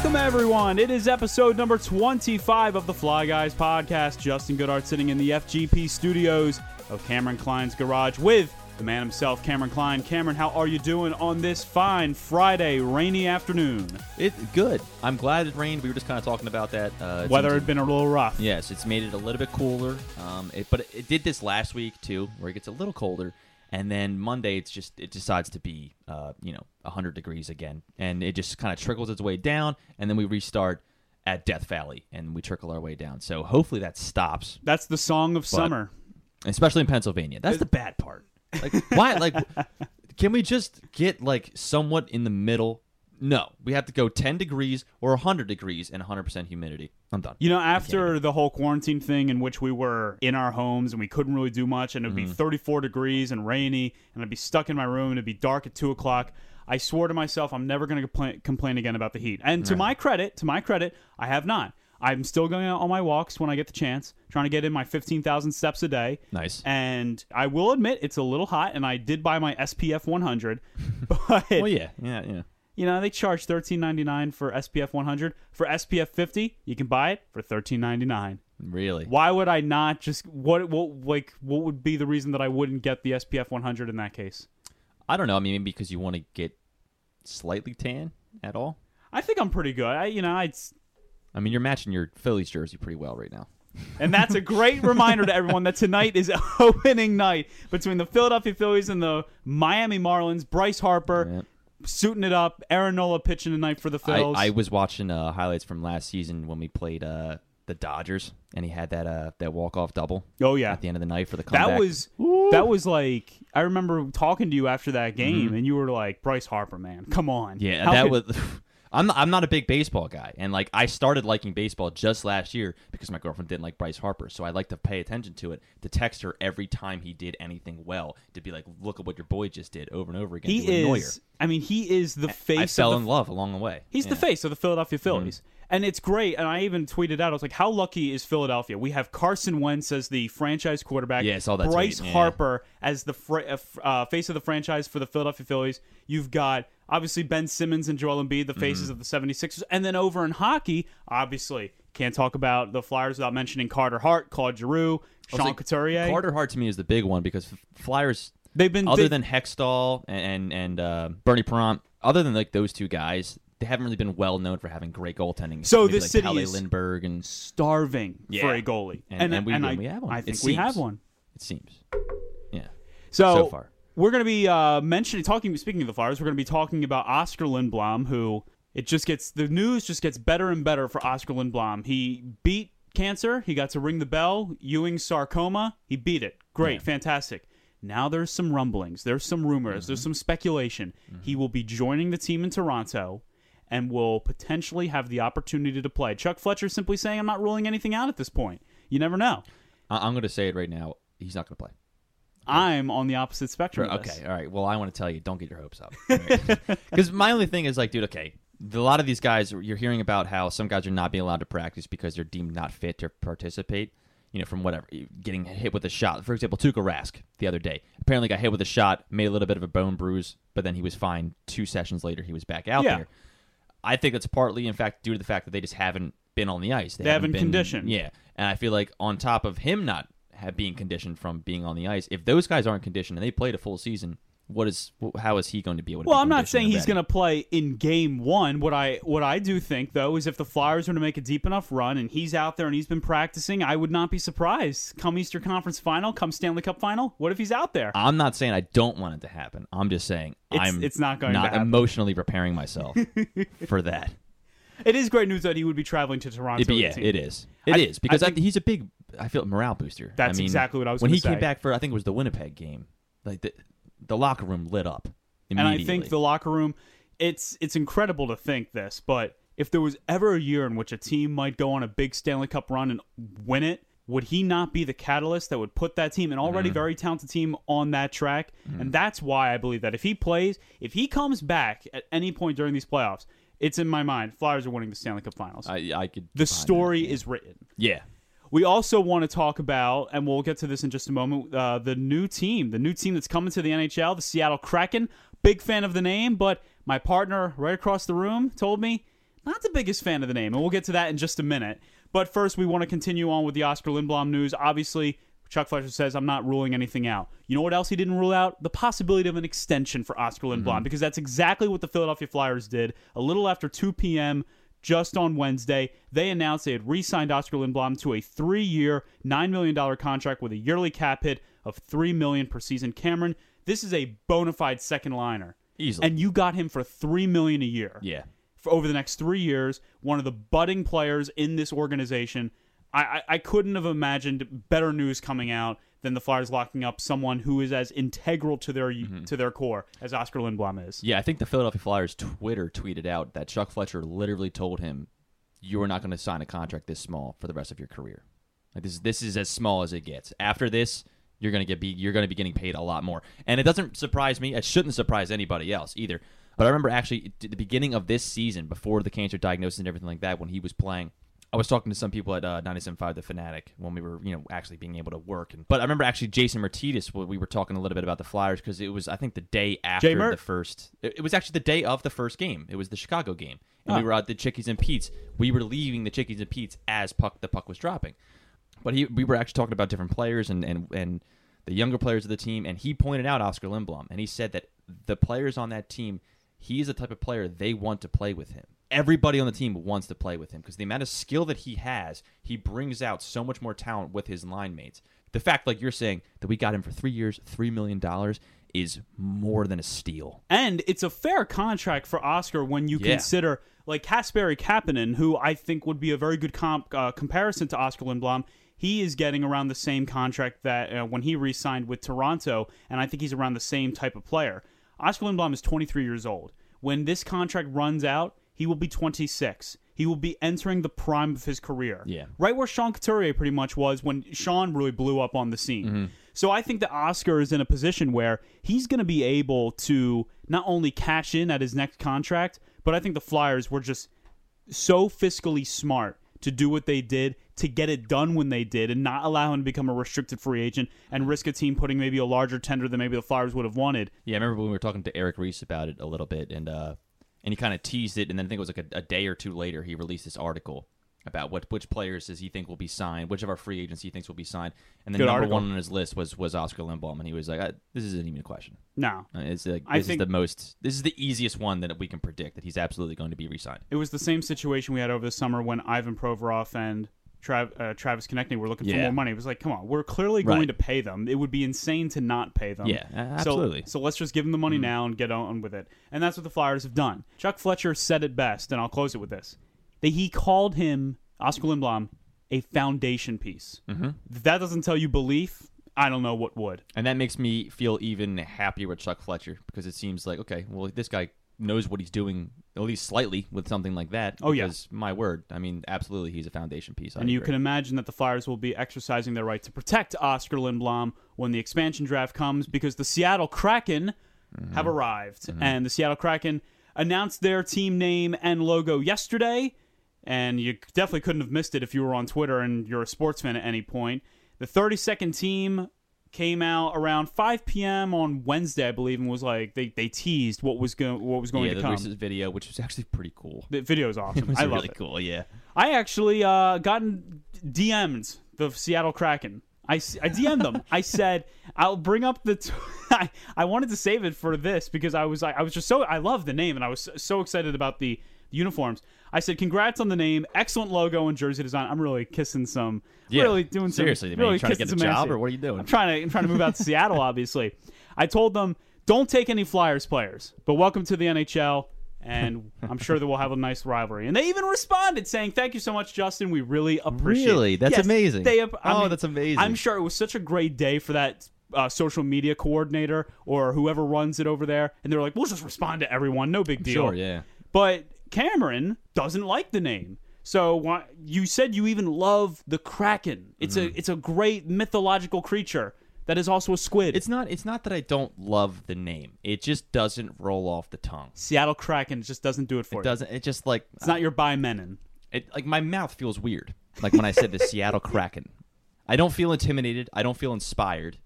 Welcome, everyone. It is episode number 25 of the Fly Guys podcast. Justin Goodhart sitting in the FGP studios of Cameron Kline's garage with the man himself, Cameron Kline. Cameron, how are you doing on this fine Friday, rainy afternoon? It good. I'm glad it rained. We were just kind of talking about that. Uh, Weather had been a little rough. Yes, it's made it a little bit cooler. Um, it, but it did this last week too, where it gets a little colder, and then Monday it's just it decides to be uh, you know 100 degrees again, and it just kind of trickles its way down, and then we restart at Death Valley, and we trickle our way down. So hopefully that stops, That's the song of summer. especially in Pennsylvania. That's the bad part. Like why? Like, can we just get like somewhat in the middle? No, we have to go 10 degrees or 100 degrees and 100% humidity. I'm done. You know, after the whole quarantine thing in which we were in our homes and we couldn't really do much, and it would Mm-hmm. be 34 degrees and rainy, and I'd be stuck in my room and it'd be dark at 2 o'clock, I swore to myself I'm never going to complain, complain again about the heat. And to my credit, to my credit, I have not. I'm still going out on my walks when I get the chance, trying to get in my 15,000 steps a day. Nice. And I will admit it's a little hot, and I did buy my SPF 100, but Well, yeah, yeah, yeah. You know, they charge thirteen ninety nine for SPF one hundred. For SPF fifty, you can buy it for thirteen ninety nine. Really? Why would I not just what what like what would be the reason that I wouldn't get the SPF one hundred in that case? I don't know. I mean, maybe because you want to get slightly tan at all. I think I'm pretty good. I you know, I I mean, you're matching your Phillies jersey pretty well right now. and that's a great reminder to everyone that tonight is opening night between the Philadelphia Phillies and the Miami Marlins. Bryce Harper Yep. Suiting it up. Aaron Nola pitching tonight for the I, Phils. I was watching uh, highlights from last season when we played uh, the Dodgers, and he had that uh, that walk off double oh yeah, at the end of the night for the comeback. That was that was like I remember talking to you after that game, and you were like Bryce Harper, man, come on. Mm-hmm. Yeah, How that could- was. I'm not, I'm not a big baseball guy, and like I started liking baseball just last year because my girlfriend didn't like Bryce Harper, so I like to pay attention to it. To text her every time he did anything well, to be like, "Look at what your boy just did over and over again." he is. her. I mean, he is the face. I fell of in love along the way. He's the Yeah. Mm-hmm. face of the Philadelphia Phillies. And it's great. And I even tweeted out, I was like, how lucky is Philadelphia? We have Carson Wentz as the franchise quarterback. Yeah, I saw that Bryce tweet, yeah. Harper as the fr- uh, uh, face of the franchise for the Philadelphia Phillies. You've got, obviously, Ben Simmons and Joel Embiid, the faces Mm-hmm. of the 76ers. And then over in hockey, obviously, can't talk about the Flyers without mentioning Carter Hart, Claude Giroux, Sean like, Couturier. Carter Hart to me is the big one because Flyers, They've been other they- than Hextall and and, and uh, Bernie Parent, other than like those two guys, they haven't really been well known for having great goaltending. So Maybe, this like city Pelle is- Lindbergh and starving Yeah. for a goalie. And- and we- I, we have one. I think we have one. it seems, yeah. So, So far. we're going to be uh, mentioning, talking, speaking of the Flyers, we're going to be talking about Oskar Lindblom, who it just gets the news just gets better and better for Oskar Lindblom. He beat cancer. He got to ring the bell. Ewing sarcoma. He beat it. Great, Yeah. fantastic. Now there's some rumblings. There's some rumors. There's some speculation. He will be joining the team in Toronto. And will potentially have the opportunity to play. Chuck Fletcher simply saying, "I'm not ruling anything out at this point. You never know." I- I'm going to say it right now. He's not going to play. I'm on the opposite spectrum. Okay, all right. Well, I want to tell you, don't get your hopes up. Because my only thing is like, dude, okay, a lot of these guys, you're hearing about how some guys are not being allowed to practice because they're deemed not fit to participate. You know, from whatever, getting hit with a shot. For example, Tuukka Rask the other day apparently got hit with a shot, made a little bit of a bone bruise, but then he was fine. Two sessions later, he was back out Yeah. there. I think it's partly, in fact, due to the fact that they just haven't been on the ice. They haven't been conditioned. Yeah, and I feel like on top of him not have, being conditioned from being on the ice, if those guys aren't conditioned and they played a full season, what is how is he going to be able to? Well, I'm not saying he's going to play in game one. What I what I do think though is if the Flyers are going to make a deep enough run and he's out there and he's been practicing, I would not be surprised. Come Eastern Conference Final, come Stanley Cup Final. What if he's out there? I'm not saying I don't want it to happen. I'm just saying It's- I'm it's not going to not emotionally preparing myself for that. It is great news that he would be traveling to Toronto. With yeah, it is. It is I- because I I he's a big. I feel morale booster. That's I mean, exactly what I was when he came back for. I think it was the Winnipeg game. Like the the locker room lit up. And I think the locker room, it's it's incredible to think this, but if there was ever a year in which a team might go on a big Stanley Cup run and win it, would he not be the catalyst that would put that team, an already Mm-hmm. very talented team, on that track? And that's why I believe that if he plays, if he comes back at any point during these playoffs, it's in my mind. Flyers are winning the Stanley Cup Finals. I, I could. the story that, yeah. is written. Yeah. We also want to talk about, and we'll get to this in just a moment, uh, the new team, the new team that's coming to the NHL, the Seattle Kraken. Big fan of the name, but my partner right across the room told me not the biggest fan of the name, and we'll get to that in just a minute. But first, we want to continue on with the Oskar Lindblom news. Obviously, Chuck Fletcher says, I'm not ruling anything out. You know what else he didn't rule out? The possibility of an extension for Oskar Lindblom, because that's exactly what the Philadelphia Flyers did. A little after 2 p.m., just on Wednesday, they announced they had re signed Oskar Lindblom to a three year, $9 million contract with a yearly cap hit of 3 million per season. Cameron, this is a bona fide second liner. Easily. And you got him for 3 million a year yeah. for over the next three years, one of the budding players in this organization. I, I, I couldn't have imagined better news coming out than the Flyers locking up someone who is as integral to their mm-hmm. to their core as Oskar Lindblom is. Yeah, I think the Philadelphia Flyers Twitter tweeted out that Chuck Fletcher literally told him, "You are not going to sign a contract this small for the rest of your career. Like this, this is as small as it gets. After this, you're going to get be you're going to be getting paid a lot more." And it doesn't surprise me. It shouldn't surprise anybody else either. But I remember actually at the beginning of this season, before the cancer diagnosis and everything like that, when he was playing. I was talking to some people at uh, 97.5 The Fanatic when we were, you know, actually being able to work. And, but I remember actually Jason Martinez, we were talking a little bit about the Flyers because it was, I think, the day after the first. It, it was actually the day of the first game. It was the Chicago game, and Ah. we were at the Chickies and Pete's. We were leaving the Chickies and Pete's as puck the puck was dropping. But he, we were actually talking about different players and, and, and the younger players of the team, and he pointed out Oskar Lindblom, and he said that the players on that team, he is the type of player they want to play with him. Everybody on the team wants to play with him because the amount of skill that he has, he brings out so much more talent with his line mates. The fact, like you're saying, that we got him for three years, three million dollars, is more than a steal. And it's a fair contract for Oskar when you Yeah. consider like Kasperi Kapanen, who I think would be a very good comp, uh, comparison to Oskar Lindblom. He is getting around the same contract that uh, when he re-signed with Toronto, and I think he's around the same type of player. Oskar Lindblom is 23 years old. When this contract runs out, he will be 26. He will be entering the prime of his career. Yeah. Right where Sean Couturier pretty much was when Sean really blew up on the scene. Mm-hmm. So I think that Oskar is in a position where he's going to be able to not only cash in at his next contract, but I think the Flyers were just so fiscally smart to do what they did to get it done when they did and not allow him to become a restricted free agent and risk a team putting maybe a larger tender than maybe the Flyers would have wanted. Yeah, I remember when we were talking to Eric Reese about it a little bit, and uh, and he kind of teased it, and then I think it was like a, a day or two later, he released this article about what which players does he think will be signed, which of our free agents he thinks will be signed, and then Good number article. one on his list was was Oskar Lindblom, and he was like, I, "This isn't even a question. No. Uh, It's like I this is the most, this is the easiest one that we can predict that he's absolutely going to be re-signed." It was the same situation we had over the summer when Ivan Provorov and Trav, uh, Travis Konecny were looking for more money. It was like, come on, we're clearly going Right. to pay them. It would be insane to not pay them. Yeah, So- absolutely. Mm-hmm. So, let's just give them the money now and get on with it. And that's what the Flyers have done. Chuck Fletcher said it best, and I'll close it with this. That he called him, Oskar Lindblom, a foundation piece. Mm-hmm. If that doesn't tell you belief, I don't know what would. And that makes me feel even happier with Chuck Fletcher because it seems like okay, well, this guy knows what he's doing at least slightly with something like that. Oh, yeah. my word, I mean, absolutely, he's a foundation piece. I And you agree. can imagine that the Flyers will be exercising their right to protect Oskar Lindblom when the expansion draft comes because the Seattle Kraken mm-hmm. have arrived. Mm-hmm. And the Seattle Kraken announced their team name and logo yesterday. And you definitely couldn't have missed it if you were on Twitter and you're a sports fan at any point. The 32nd team came out around 5 p.m. on Wednesday, I believe, and was like they, they teased what was going what was going yeah, to the come. recent video, which was actually pretty cool. The video is awesome. It was I love really it. cool. Yeah, I actually uh, gotten DM'd the Seattle Kraken. I, I DM'd them. I said I'll bring up the. T- I, I wanted to save it for this because I was like I was just so I love the name and I was so excited about the uniforms. I said congrats on the name, excellent logo and jersey design. I'm really kissing some. Yeah. Really doing some. Seriously, man, really you trying to get a some job or what are you doing? I'm trying to I'm trying to move out to Seattle. Obviously, I told them don't take any Flyers players, but welcome to the NHL. And I'm sure that we'll have a nice rivalry. And they even responded saying, "Thank you so much, Justin. We really appreciate." it." Really? That's Yes, amazing. They, I Oh, mean, that's amazing. I'm sure it was such a great day for that uh, social media coordinator or whoever runs it over there. And they're like, "We'll just respond to everyone. No big deal." sure. Yeah, But Cameron doesn't like the name. So why, you said you even love the Kraken. It's Mm-hmm. a it's a great mythological creature that is also a squid. it's not. It's not that I don't love the name. It just doesn't roll off the tongue. Seattle Kraken just doesn't do it for It you. doesn't. It just like It's not your Menon. it. Like my mouth feels weird. Like when I said the Seattle Kraken. I don't feel intimidated. I don't feel inspired.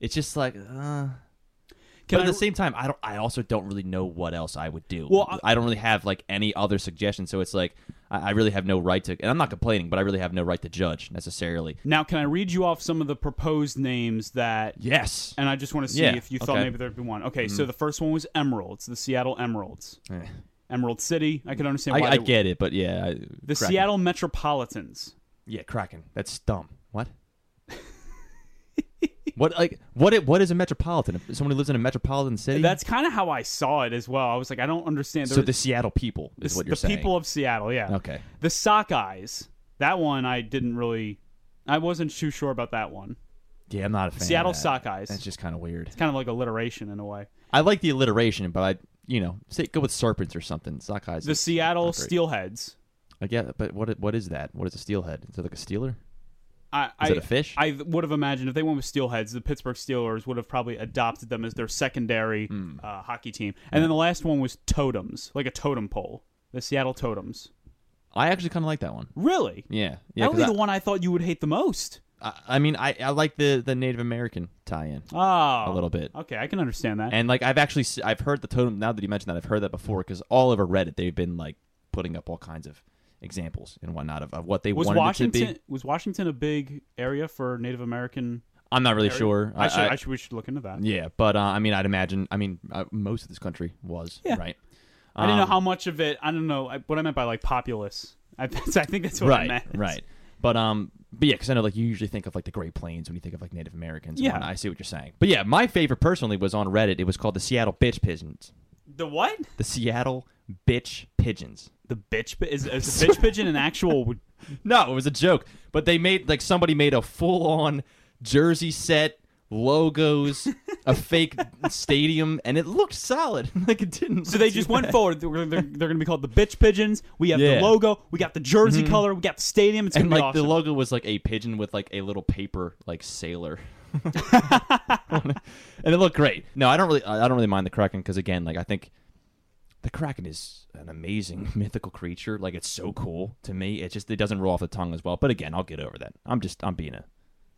It's just like, uh, Can but at I- the same time, I don't. I also don't really know what else I would do. Well, I- I don't really have like any other suggestions. So it's like I, I really have no right to. And I'm not complaining, but I really have no right to judge necessarily. Now, can I read you off some of the proposed names that? Yes. And I just want to see Yeah, if you thought okay. Mm-hmm. maybe there'd be one. Okay, so the first one was Emeralds, the Seattle Emeralds, Eh. Emerald City. I can understand I, why. I get it, but yeah. The Kraken. Seattle Metropolitans. Yeah, Kraken. That's dumb. What? What like what? i- What is a metropolitan? If Someone who lives in a metropolitan city. That's kind of how I saw it as well. I was like, I don't understand. so There- the Seattle people is the, what you're the saying. people of Seattle, yeah. Okay. The Sockeyes. That one I didn't really. I wasn't too sure about that one. Yeah, I'm not a fan. of Seattle that. Sockeyes. That's just kind of weird. It's kind of like alliteration in a way. I like the alliteration, but I, you know, say go with serpents or something. Sockeyes. The Seattle. Steelheads. I get, but what what is that? What is a steelhead? Is it like a steeler? I, Is it a fish? I would have imagined if they went with Steelheads, the Pittsburgh Steelers would have probably adopted them as their secondary Hmm. uh, hockey team. And then the last one was Totems, like a totem pole. The Seattle Totems. I actually kind of like that one. Really? Yeah, yeah. that would be 'cause the one I thought you would hate the most. I, I, I mean, I, I like the the Native American tie-in Oh, a little bit. Okay, I can understand that. And like I've actually I've heard the totem now that you mentioned that I've heard that before because all over Reddit they've been like putting up all kinds of examples and whatnot of, of what they was wanted Washington it to be. was Washington a big area for Native American? I'm not really area? sure. I, should, I, should. We should look into that. yeah, but uh, I mean, I'd imagine. I mean, uh, most of this country was Yeah. right. I didn't know Um, how much of it. I don't know what I meant by like populous. I, I think that's what I right, meant. right. But um, but yeah, because I know like you usually think of like the Great Plains when you think of like Native Americans. Yeah. I see what you're saying. But yeah, my favorite personally was on Reddit. It was called the Seattle Bitch Pigeons. The what? The Seattle Bitch Pigeons. The bitch pi- is, is the bitch pigeon an actual? No, it was a joke. But they made like somebody made a full on jersey set, logos, a fake stadium, and it looked solid. like it didn't. So look they too just went bad. forward. They're, they're, they're going to be called the bitch pigeons. We have the logo. We got the jersey mm-hmm. color. We got the stadium. It's going And to be like awesome. the logo was like a pigeon with like a little paper like sailor. and it looked great. No, I don't really I don't really mind the Kraken because again, like I think the Kraken is an amazing mythical creature. Like it's so cool to me. It just it doesn't roll off the tongue as well. But again, I'll get over that. I'm just I'm being a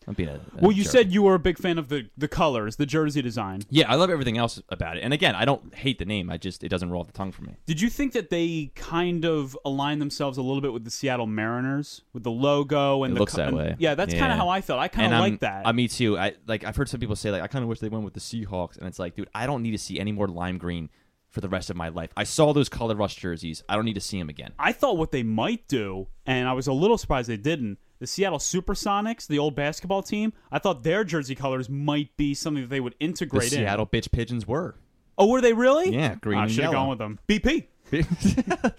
I'm being a, a well, you jerk. said you were a big fan of the the colors, the jersey design. Yeah, I love everything else about it. And again, I don't hate the name. I just it doesn't roll off the tongue for me. Did you think that they kind of align themselves a little bit with the Seattle Mariners with the logo and It the looks co- that and- way. Yeah, that's kind of how I felt. I kind of like that. I me too. I like I've heard some people say like I kind of wish they went with the Seahawks, and it's like, dude, I don't need to see any more lime green for the rest of my life. I saw those color rush jerseys. I don't need to see them again. I thought what they might do, and I was a little surprised they didn't. The Seattle Supersonics, the old basketball team, I thought their jersey colors might be something that they would The integrate in. Seattle bitch pigeons were. Oh, were they really? Yeah, green I should have gone with them. BP.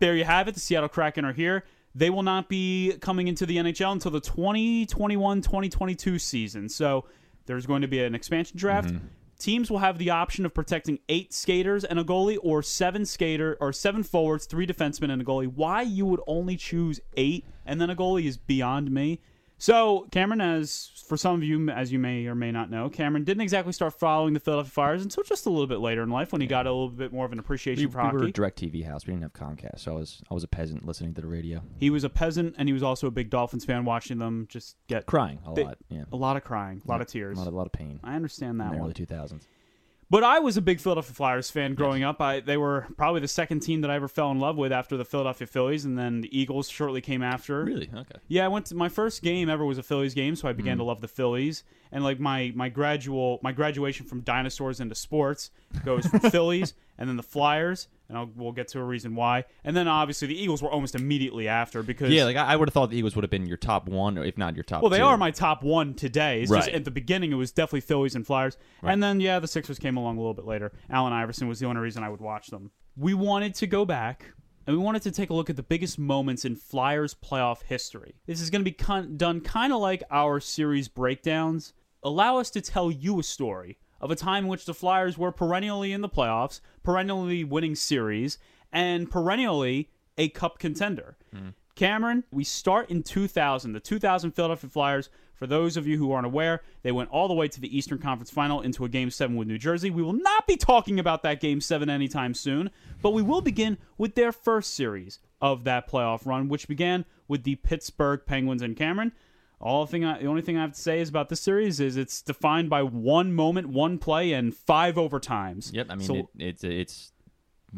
there you have it. The Seattle Kraken are here. They will not be coming into the NHL until the 2021-2022 season. So there's going to be an expansion draft. Mm-hmm. Teams will have the option of protecting eight skaters and a goalie, or seven skater or seven forwards, three defensemen and a goalie. Why you would only choose eight and then a goalie is beyond me. So Cameron, as for some of you, as you may or may not know, Cameron didn't exactly start following the Philadelphia Flyers until just a little bit later in life when he got a little bit more of an appreciation We, for we were a direct TV house. We didn't have Comcast, so I was I was a peasant listening to the radio, He was a peasant, and he was also a big Dolphins fan, watching them just get crying a They- lot. Yeah, a lot of crying, a lot of tears. a lot, a lot of pain. I understand in that the one. early 2000s. But I was a big Philadelphia Flyers fan growing up. I they were probably the second team that I ever fell in love with after the Philadelphia Phillies, and then the Eagles shortly came after. Really? Okay. Yeah, I went to my first game ever was a Phillies game, so I began mm. to love the Phillies. And like my my gradual my graduation from dinosaurs into sports goes from Phillies and then the Flyers, and I'll, we'll get to a reason why. And then obviously the Eagles were almost immediately after because Yeah, like I, I would have thought the Eagles would have been your top one, or if not your top. well, they two. are my top one today. It's just Right. at the beginning it was definitely Phillies and Flyers, and then yeah, the Sixers came along a little bit later. Allen Iverson was the only reason I would watch them. We wanted to go back and we wanted to take a look at the biggest moments in Flyers playoff history. This is going to be con- done kind of like our series breakdowns. Allow us to tell you a story of a time in which the Flyers were perennially in the playoffs, perennially winning series, and perennially a cup contender. Cameron, we start in 2000. The 2000 Philadelphia Flyers, for those of you who aren't aware, they went all the way to the Eastern Conference Final into a Game 7 with New Jersey. We will not be talking about that Game 7 anytime soon, but we will begin with their first series of that playoff run, which began with the Pittsburgh Penguins and Cameron. All thing I, the only thing I have to say is about this series is it's defined by one moment, one play, and five overtimes. Yep, I mean So- it, it's it's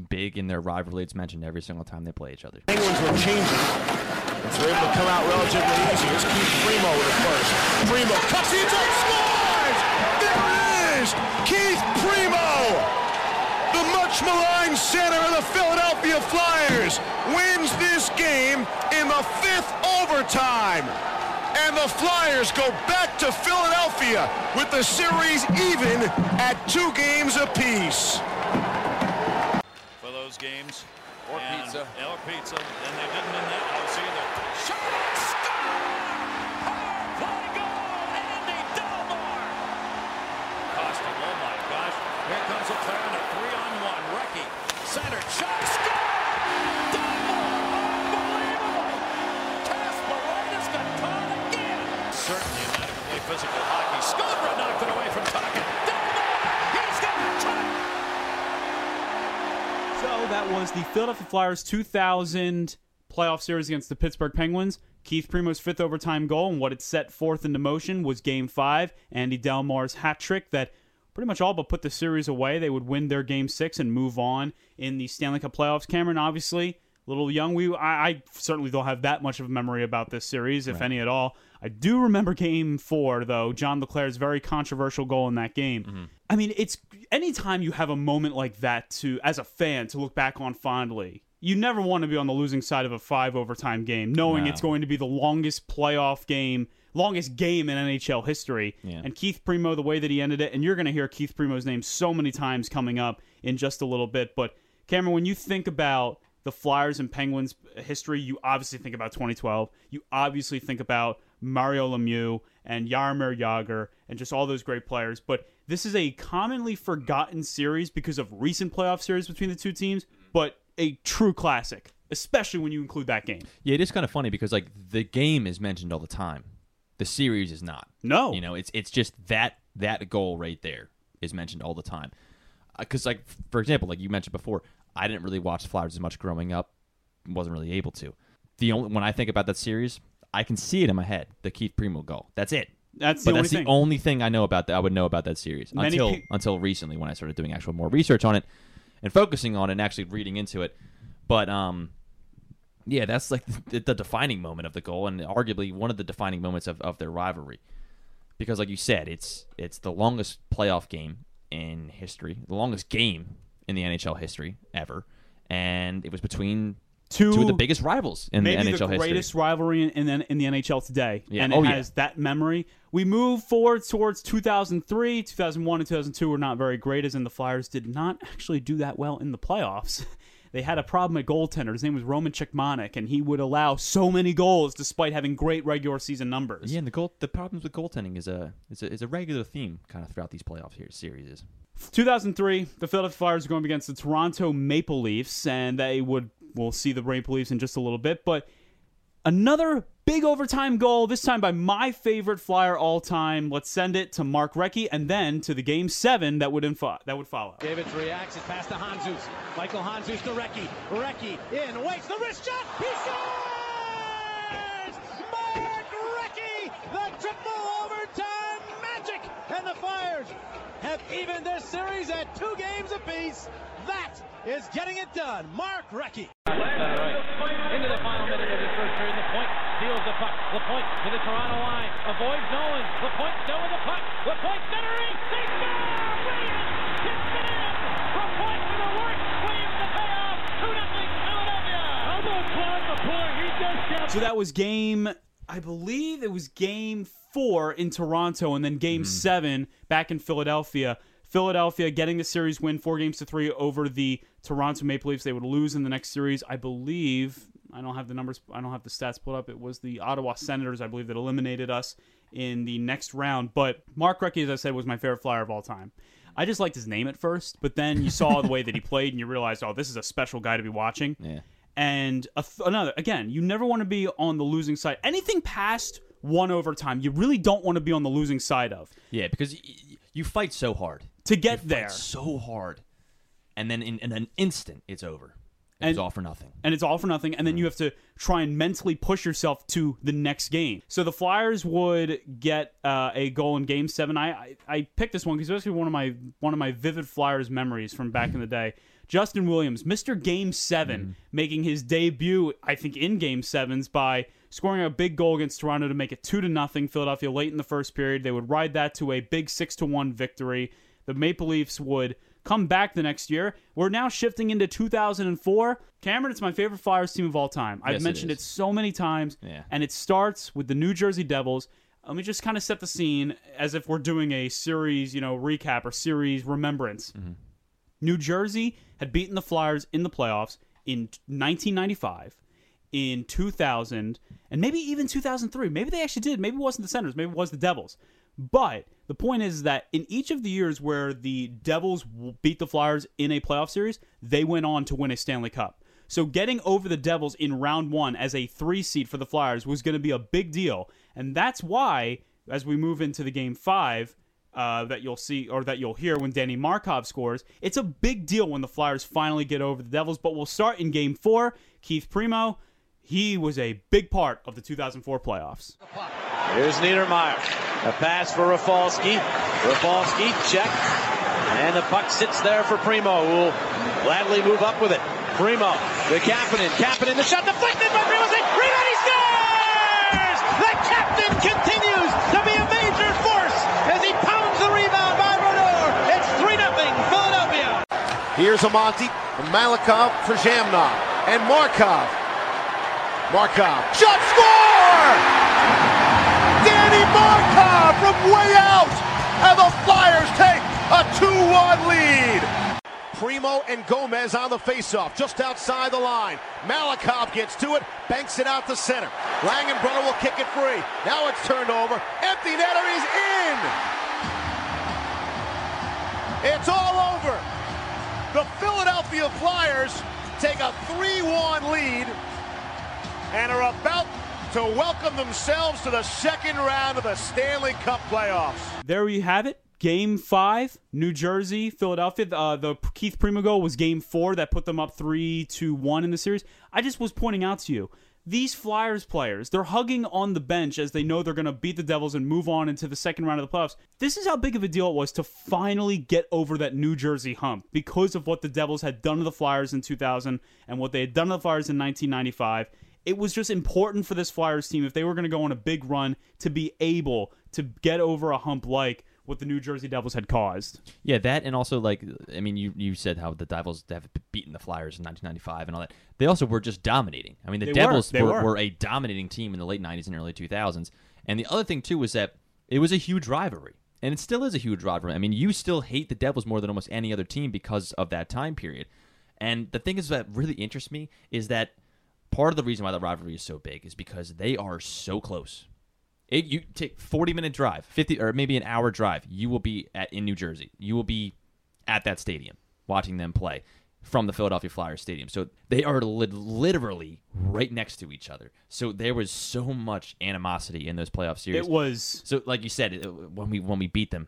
big in their rivalry. It's mentioned every single time they play each other. Penguins were changing. And so able to come out relatively easy. Here's Keith Primeau with it first. Primeau cuts the inside, scores! There it is! Keith Primeau! The much maligned center of the Philadelphia Flyers wins this game in the fifth overtime. And the Flyers go back to Philadelphia with the series even at two games apiece. for those games. Or And- pizza. Or pizza. And they didn't in that house either. Shot and score! Power play goal, Andy Delmore! Costa, oh my gosh. Here comes a player in a three-on-one. Recchi, centered, shot, Certainly not to play physical hockey. Knocked it away from. He's got try. So that was the Philadelphia Flyers 2000 playoff series against the Pittsburgh Penguins. Keith Primeau's fifth overtime goal and what it set forth into motion was Game Five. Andy Delmore's hat trick that pretty much all but put the series away. They would win their Game Six and move on in the Stanley Cup playoffs. Cameron, obviously, little young. We I, I certainly don't have that much of a memory about this series, if any at all. I do remember Game Four, though. John LeClair's very controversial goal in that game. Mm-hmm. I mean, it's anytime you have a moment like that to, as a fan, to look back on fondly. You never want to be on the losing side of a five overtime game, knowing No. it's going to be the longest playoff game, longest game in NHL history. Yeah. And Keith Primeau, the way that he ended it, and you're going to hear Keith Primeau's name so many times coming up in just a little bit. But Cameron, when you think about the Flyers and Penguins history, you obviously think about 2012. You obviously think about Mario Lemieux and Jaromir Jagr and just all those great players. But this is a commonly forgotten series because of recent playoff series between the two teams, but a true classic, especially when you include that game. Yeah, it is kind of funny because like the game is mentioned all the time. The series is not. No. You know, it's it's just that that goal right there is mentioned all the time. Uh, because like for example, like you mentioned before, I didn't really watch the Flyers as much growing up. Wasn't really able to. The only when I think about that series, I can see it in my head. The Keith Primeau goal. That's it. That's the but only that's thing. the only thing I know about that. I would know about that series Many until pe- until recently when I started doing actual more research on it and focusing on it and actually reading into it. But um, yeah, that's like the, the defining moment of the goal and arguably one of the defining moments of, of their rivalry. Because like you said, it's it's the longest playoff game in history, the longest game in the NHL history ever, and it was between Two- two of the biggest rivals in the NHL the greatest history. rivalry in, in, in the NHL today, Yeah. and it Oh, yeah. that memory. We move forward towards 2003, 2001, and 2002 were not very great, as in the Flyers did not actually do that well in the playoffs. They had a problem at goaltender. His name was Roman Cechmanek, and he would allow so many goals despite having great regular season numbers. Yeah, and the goal the problems with goaltending is a is a, is a regular theme kind of throughout these playoff here series. 2003, the Philadelphia Flyers are going against the Toronto Maple Leafs, and they would we'll see the Maple Leafs in just a little bit. But another big overtime goal, this time by my favorite Flyer all time. Let's send it to Mark Recchi, and then to the Game Seven that would info- that would follow. Davids reacts. It's past to Handzus. Michael Handzus to Recchi. Recchi in. Waits the wrist shot. He scores! Mark Recchi! The triple overtime magic! And the Flyers have evened this series at two games apiece. That is getting it done. Mark Recchi. Into the final minute of the first period. The point steals the puck. The point to the Toronto line. Avoids Nolan. The point still with the puck. The point centering. They score! Williams hits it in. From to the work. Williams the payoff. 2 nothing Philadelphia. How about Clyde the? He just kept So that was game, I believe it was game four in Toronto, and then game mm-hmm. seven back in Philadelphia. Philadelphia getting the series win, four games to three over the Toronto Maple Leafs. They would lose in the next series, I believe. I don't have the numbers. I don't have the stats pulled up. It was the Ottawa Senators, I believe, that eliminated us in the next round. But Mark Recchi, as I said, was my favorite flyer of all time. I just liked his name at first, but then you saw the way that he played, and you realized, oh, this is a special guy to be watching. Yeah. And a th- another, again, you never want to be on the losing side. Anything past one overtime, you really don't want to be on the losing side of. Yeah, because you fight so hard To get You there. fight so hard, and then in, in an instant it's over. It was And- all for nothing. and it's all for nothing. And then you have to try and mentally push yourself to the next game. So the Flyers would get uh, a goal in Game Seven. I I, I picked this one because it was one of my one of my vivid Flyers memories from back in the day. Justin Williams, Mr. Game 7 making his debut, I think, in Game Sevens by scoring a big goal against Toronto to make it two to nothing. Philadelphia late in the first period. They would ride that to a big six to one victory. The Maple Leafs would come back the next year. We're now shifting into 2004. Cameron, it's my favorite Flyers team of all time. I've Yes, it mentioned it, is. so many times, Yeah. and it starts with the New Jersey Devils. Let me just kind of set the scene as if we're doing a series, you know, recap or series remembrance. Mm-hmm. New Jersey had beaten the Flyers in the playoffs in 1995, in 2000, and maybe even 2003. Maybe they actually did. Maybe it wasn't the Senators. Maybe it was the Devils. But the point is that in each of the years where the Devils beat the Flyers in a playoff series, they went on to win a Stanley Cup. So getting over the Devils in round one as a three seed for the Flyers was going to be a big deal. And that's why, as we move into the game five, uh, that you'll see or that you'll hear when Danny Markov scores. It's a big deal when the Flyers finally get over the Devils, but we'll start in game four. Keith Primeau, he was a big part of the 2004 playoffs. Here's Niedermayer. A pass for Rafalski. Rafalski check. And the puck sits there for Primeau, who will gladly move up with it. Primeau, the Kapanen. Kapanen, the shot deflected by Primeau. Rebound, he scores! The captain continues to be a major force as he pounds the rebound by Brodeur. It's 3 0 Philadelphia. Here's Amonte, Malakhov for Zhamnov, and Markov. Markov, shot score! Danny Markov from way out, and the Flyers take a 2-1 lead. Primeau and Gomez on the faceoff, just outside the line. Malakhov gets to it, banks it out to center. Langenbrunner will kick it free. Now it's turned over. Empty netter, he's in. It's all over. The Philadelphia Flyers take a 3-1 lead and are about to welcome themselves to the second round of the Stanley Cup playoffs. There you have it. Game five, New Jersey, Philadelphia. Uh, the Keith Primeau goal was game four that put them up three to one in the series. I just was pointing out to you these Flyers players, they're hugging on the bench as they know they're going to beat the Devils and move on into the second round of the playoffs. This is how big of a deal it was to finally get over that New Jersey hump because of what the Devils had done to the Flyers in 2000 and what they had done to the Flyers in 1995 it was just important for this Flyers team if they were going to go on a big run to be able to get over a hump like what the New Jersey Devils had caused. Yeah, that and also like I mean, you you said how the Devils have beaten the Flyers in 1995 and all that. They also were just dominating. I mean, the They. Devils They were, were. were a dominating team in the late 90s and early 2000s. And the other thing too was that it was a huge rivalry, and it still is a huge rivalry. I mean, you still hate the Devils more than almost any other team because of that time period. And the thing is that really interests me is that part of the reason why the rivalry is so big is because they are so close. It, you take 40 minute drive, 50 or maybe an hour drive, you will be at in New Jersey. You will be at that stadium watching them play from the Philadelphia Flyers stadium. So they are li- literally right next to each other. So there was so much animosity in those playoff series. It was So, like you said, it, when we when we beat them,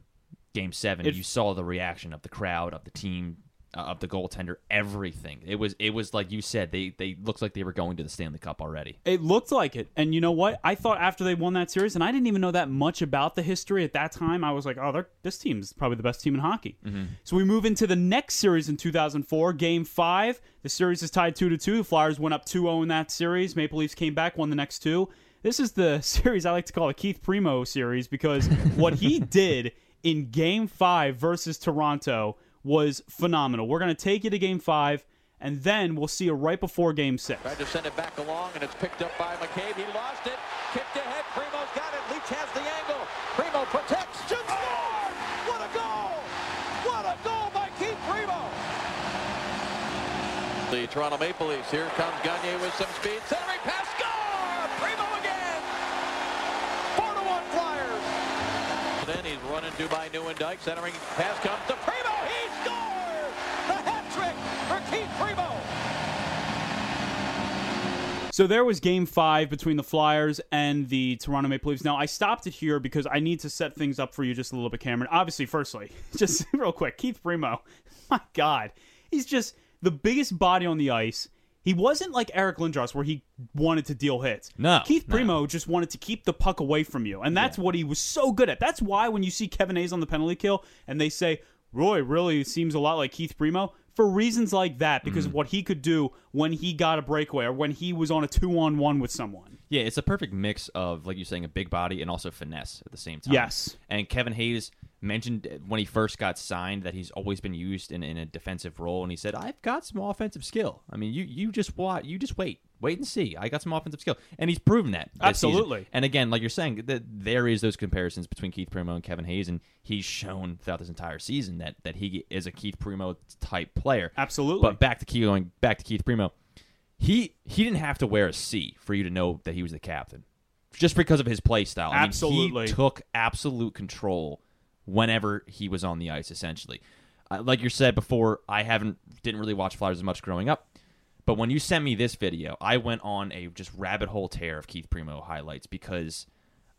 Game Seven, It- you saw the reaction of the crowd, of the team, uh, of the goaltender, everything. It was it was like you said, they they looked like they were going to the Stanley Cup already. It looked like it. And you know what? I thought after they won that series, and I didn't even know that much about the history at that time, I was like, oh, this team's probably the best team in hockey. So we move into the next series in 2004, game five. The series is tied 2 to 2. The Flyers went up 2 0 in that series. Maple Leafs came back, won the next two. This is the series I like to call a Keith Primeau series because what he did in game five versus Toronto was phenomenal. We're going to take you to game five, and then we'll see you right before game six. Tried to send it back along, and it's picked up by McCabe. He lost it. Kicked ahead. Primeau's got it. Leetch has the angle. Primeau protects. Shoots. Oh! Score! What a goal! What a goal by Keith Primeau! The Toronto Maple Leafs. Here comes Gagne with some speed. Centering pass. Score! Primeau again! 4 to 1 Flyers. Then he's running to by Nieuwendyk. Centering pass comes to Primeau. For Keith Primeau. So there was game five between the Flyers and the Toronto Maple Leafs. Now, I stopped it here because I need to set things up for you just a little bit, Cameron. Obviously, firstly, just real quick, Keith Primeau, my God, he's just the biggest body on the ice. He wasn't like Eric Lindros where he wanted to deal hits. No, Keith no. Primeau just wanted to keep the puck away from you, and that's what he was so good at. That's why when you see Kevin Hayes on the penalty kill and they say Roy really seems a lot like Keith Primeau for reasons like that because Mm. of what he could do when he got a breakaway or when he was on a two on one with someone. Yeah, it's a perfect mix of, like you're saying, a big body and also finesse at the same time. Yes. And Kevin Hayes mentioned when he first got signed that he's always been used in, in a defensive role, and he said, "I've got some offensive skill. I mean, you you just watch, you just wait, wait and see. I got some offensive skill," and he's proven that. this season. Absolutely. And again, like you're saying, that there is those comparisons between Keith Primeau and Kevin Hayes, and he's shown throughout this entire season that that he is a Keith Primeau type player. Absolutely. But back to Keith, going back to Keith Primeau, he he didn't have to wear a C for you to know that he was the captain, just because of his play style. I mean, Absolutely. he took absolute control whenever he was on the ice. Essentially, uh, like you said before, I haven't didn't really watch Flyers as much growing up. But when you sent me this video, I went on a just rabbit hole tear of Keith Primeau highlights because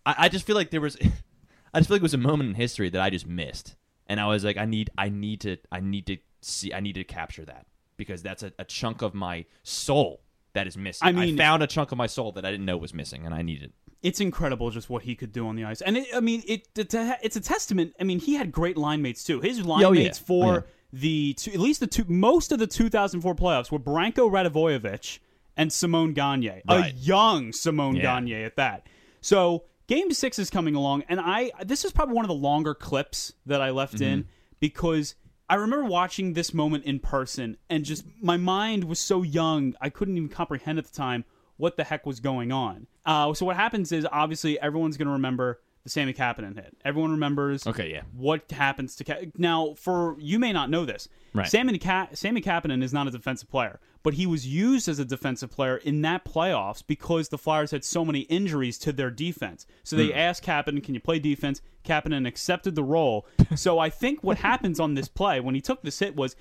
I, I just feel like there was, I just feel like it was a moment in history that I just missed, and I was like, I need, I need to, I need to see, I need to capture that because that's a, a chunk of my soul that is missing. I mean- found a chunk of my soul that I didn't know was missing, and I needed. It's incredible just what he could do on the ice. And it, I mean, it, it's a- it's a testament. I mean, he had great line mates too. His line Oh, yeah. mates for Oh, yeah. the two, at least the two most of the 2004 playoffs were Branko Radivojevic and Simon Gagne, Right. a young Simon Yeah. Gagne at that. So Game Six is coming along, and I this is probably one of the longer clips that I left in Mm-hmm. because. I remember watching this moment in person, and just my mind was so young, I couldn't even comprehend at the time what the heck was going on. Uh, so what happens is obviously everyone's going to remember the Sami Kapanen hit. Everyone remembers Okay, yeah. what happens to Ka- now. For you may not know this, Right. Sami Ka- Sami Kapanen is not a defensive player, but he was used as a defensive player in that playoffs because the Flyers had so many injuries to their defense. So they asked Kapanen, "Can you play defense?" Kapanen accepted the role. so I think what happens on this play when he took this hit was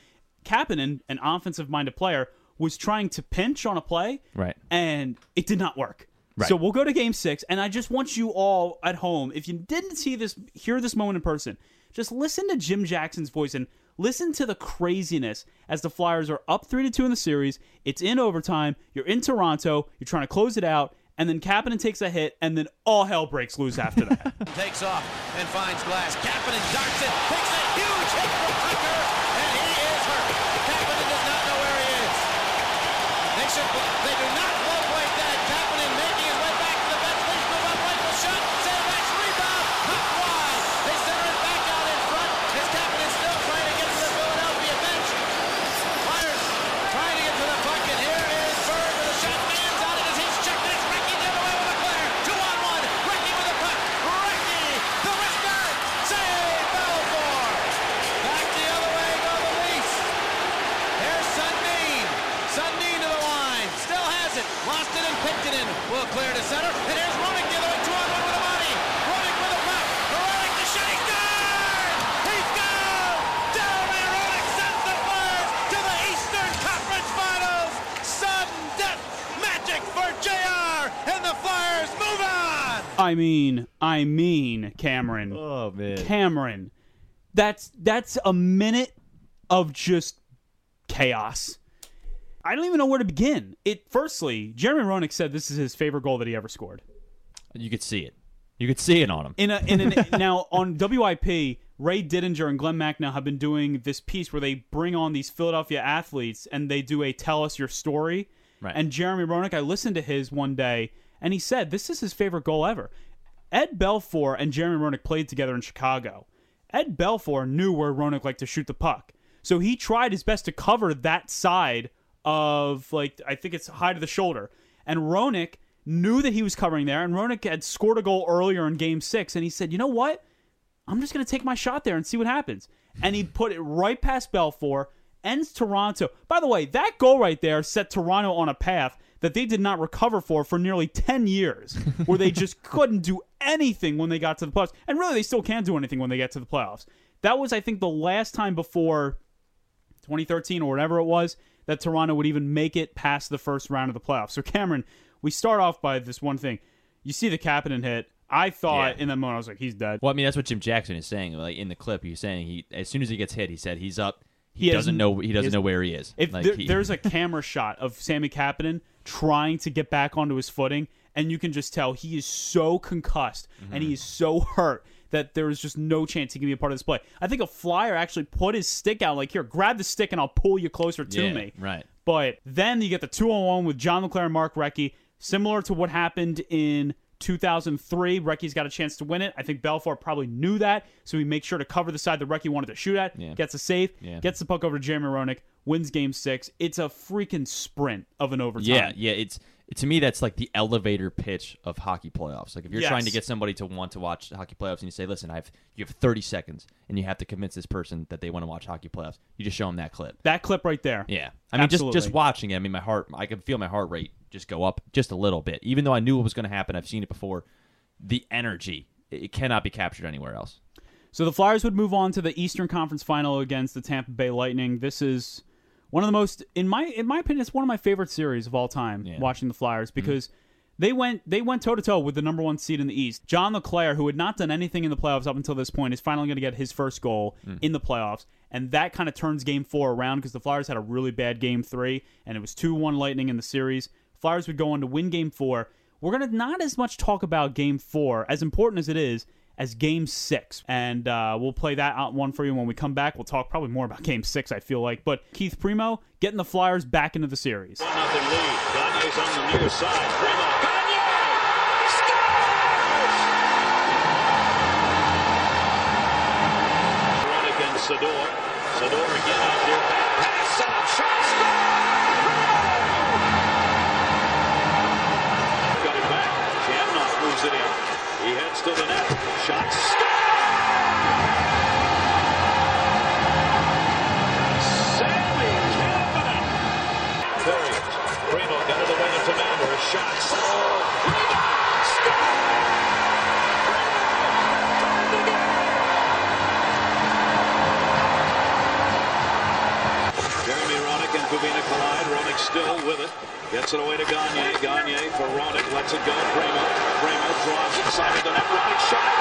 Kapanen, an offensive-minded player, was trying to pinch on a play, Right. and it did not work. Right. So we'll go to game six, and I just want you all at home, if you didn't see this, hear this moment in person, just listen to Jim Jackson's voice and listen to the craziness as the Flyers are up three to two in the series. It's in overtime. You're in Toronto. You're trying to close it out, and then Kapanen takes a hit, and then all hell breaks loose after that. Takes off and finds glass. Kapanen darts it, takes a huge hit from Tucker, and he is hurt. Kapanen does not know where he is. They should. They do not blow play dead. Kapanen making his way back to the bench. Leafs move up, rifle shot. Sandbags rebound, not wide. They center it back out in front. As Kapanen still trying to get to the Philadelphia bench. Flyers trying to get to the puck, and here is Bird with a shot. Man's on it as he's checked. and It's Recchi the other way with a clear. Two on one. Recchi with a puck. Recchi, the wrister. Save Belfour. Back the other way go the Leafs. Here's Sundin. Sundin to the line. Still has it. Lost it and picked it in. Will clear to center. And here's Roenick the other way. Two on one with a body. Roenick with a puck. Roenick the shot. He's gone. He's gone. Jeremy Roenick sends the Flyers to the Eastern Conference Finals. Sudden death magic for JR. And the Flyers move on. I mean, I mean, Cameron. Oh man. Cameron. That's that's a minute of just chaos. I don't even know where to begin. It firstly, Jeremy Roenick said this is his favorite goal that he ever scored. You could see it. You could see it on him. In a in an, now on WIP, Ray Didinger and Glenn Macnow have been doing this piece where they bring on these Philadelphia athletes and they do a tell us your story. Right. And Jeremy Roenick, I listened to his one day, and he said this is his favorite goal ever. Ed Belfour and Jeremy Roenick played together in Chicago. Ed Belfour knew where Roenick liked to shoot the puck, so he tried his best to cover that side of like I think it's high to the shoulder. And Roenick knew that he was covering there, and Roenick had scored a goal earlier in Game Six, and he said, "You know what? I'm just going to take my shot there and see what happens." And he put it right past Belfour, ends Toronto. By the way, that goal right there set Toronto on a path that they did not recover for for nearly 10 years, where they just couldn't do anything when they got to the playoffs. And really, they still can't do anything when they get to the playoffs. That was, I think, the last time before 2013 or whatever it was that Toronto would even make it past the first round of the playoffs. So, Cameron, we start off by this one thing. You see the Kapanen hit. I thought Yeah. in that moment, I was like, he's dead. Well, I mean, that's what Jim Jackson is saying. Like in the clip, he's saying he as soon as he gets hit, he said he's up. he, He doesn't know he doesn't know where he is. If Like, there, he- there's a camera shot of Sami Kapanen trying to get back onto his footing, and you can just tell he is so concussed and he mm-hmm. is so hurt that there is just no chance he can be a part of this play. I think a flyer actually put his stick out, like, here, grab the stick and I'll pull you closer to Yeah, me. right. But then you get the two on one with John LeClair and Mark Recchi, similar to what happened in 2003. Recchi's got a chance to win it. I think Belfour probably knew that, so he makes sure to cover the side that Recchi wanted to shoot at. Yeah. Gets a save, Yeah. gets the puck over to Jeremy Roenick, wins game six. It's a freaking sprint of an overtime. Yeah, yeah. It's to me that's like the elevator pitch of hockey playoffs. Like if you're Yes. trying to get somebody to want to watch hockey playoffs, and you say, "Listen, I've you have 30 seconds, and you have to convince this person that they want to watch hockey playoffs," you just show them that clip. That clip right there. Yeah, I mean, just Absolutely. just watching it. I mean, my heart, I can feel my heart rate just go up just a little bit, even though I knew it was going to happen. I've seen it before. The energy, it cannot be captured anywhere else. So the Flyers would move on to the Eastern Conference Final against the Tampa Bay Lightning. This is one of the most, in my in my opinion, it's one of my favorite series of all time. Yeah. Watching the Flyers mm-hmm. because they went they went toe to toe with the number one seed in the East. John LeClair, who had not done anything in the playoffs up until this point, is finally going to get his first goal mm. in the playoffs, and that kind of turns Game Four around because the Flyers had a really bad Game Three, and it was two one Lightning in the series. Flyers would go on to win Game Four. We're going to not as much talk about Game Four, as important as it is, as Game Six, and uh, we'll play that out one for you when we come back. We'll talk probably more about Game Six. I feel like, but Keith Primeau getting the Flyers back into the series. One nothing lead. Gagne's on the near side. Primeau. Still with it. Gets it away to Gagne. Gagne for Roenick. Lets it go. Primeau. Primeau draws of the net. Roenick shot.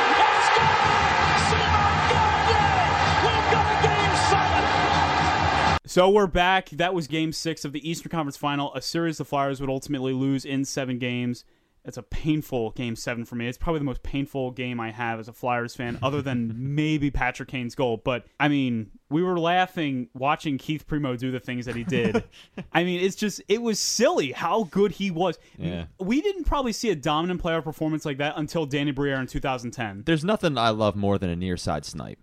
So we're back. That was Game Six of the Eastern Conference Final, a series the Flyers would ultimately lose in seven games. It's a painful Game Seven for me. It's probably the most painful game I have as a Flyers fan, other than maybe Patrick Kane's goal. But I mean, we were laughing watching Keith Primeau do the things that he did. I mean, it's just it was silly how good he was. Yeah. We didn't probably see a dominant player performance like that until Danny Briere in 2010. There's nothing I love more than a near side snipe.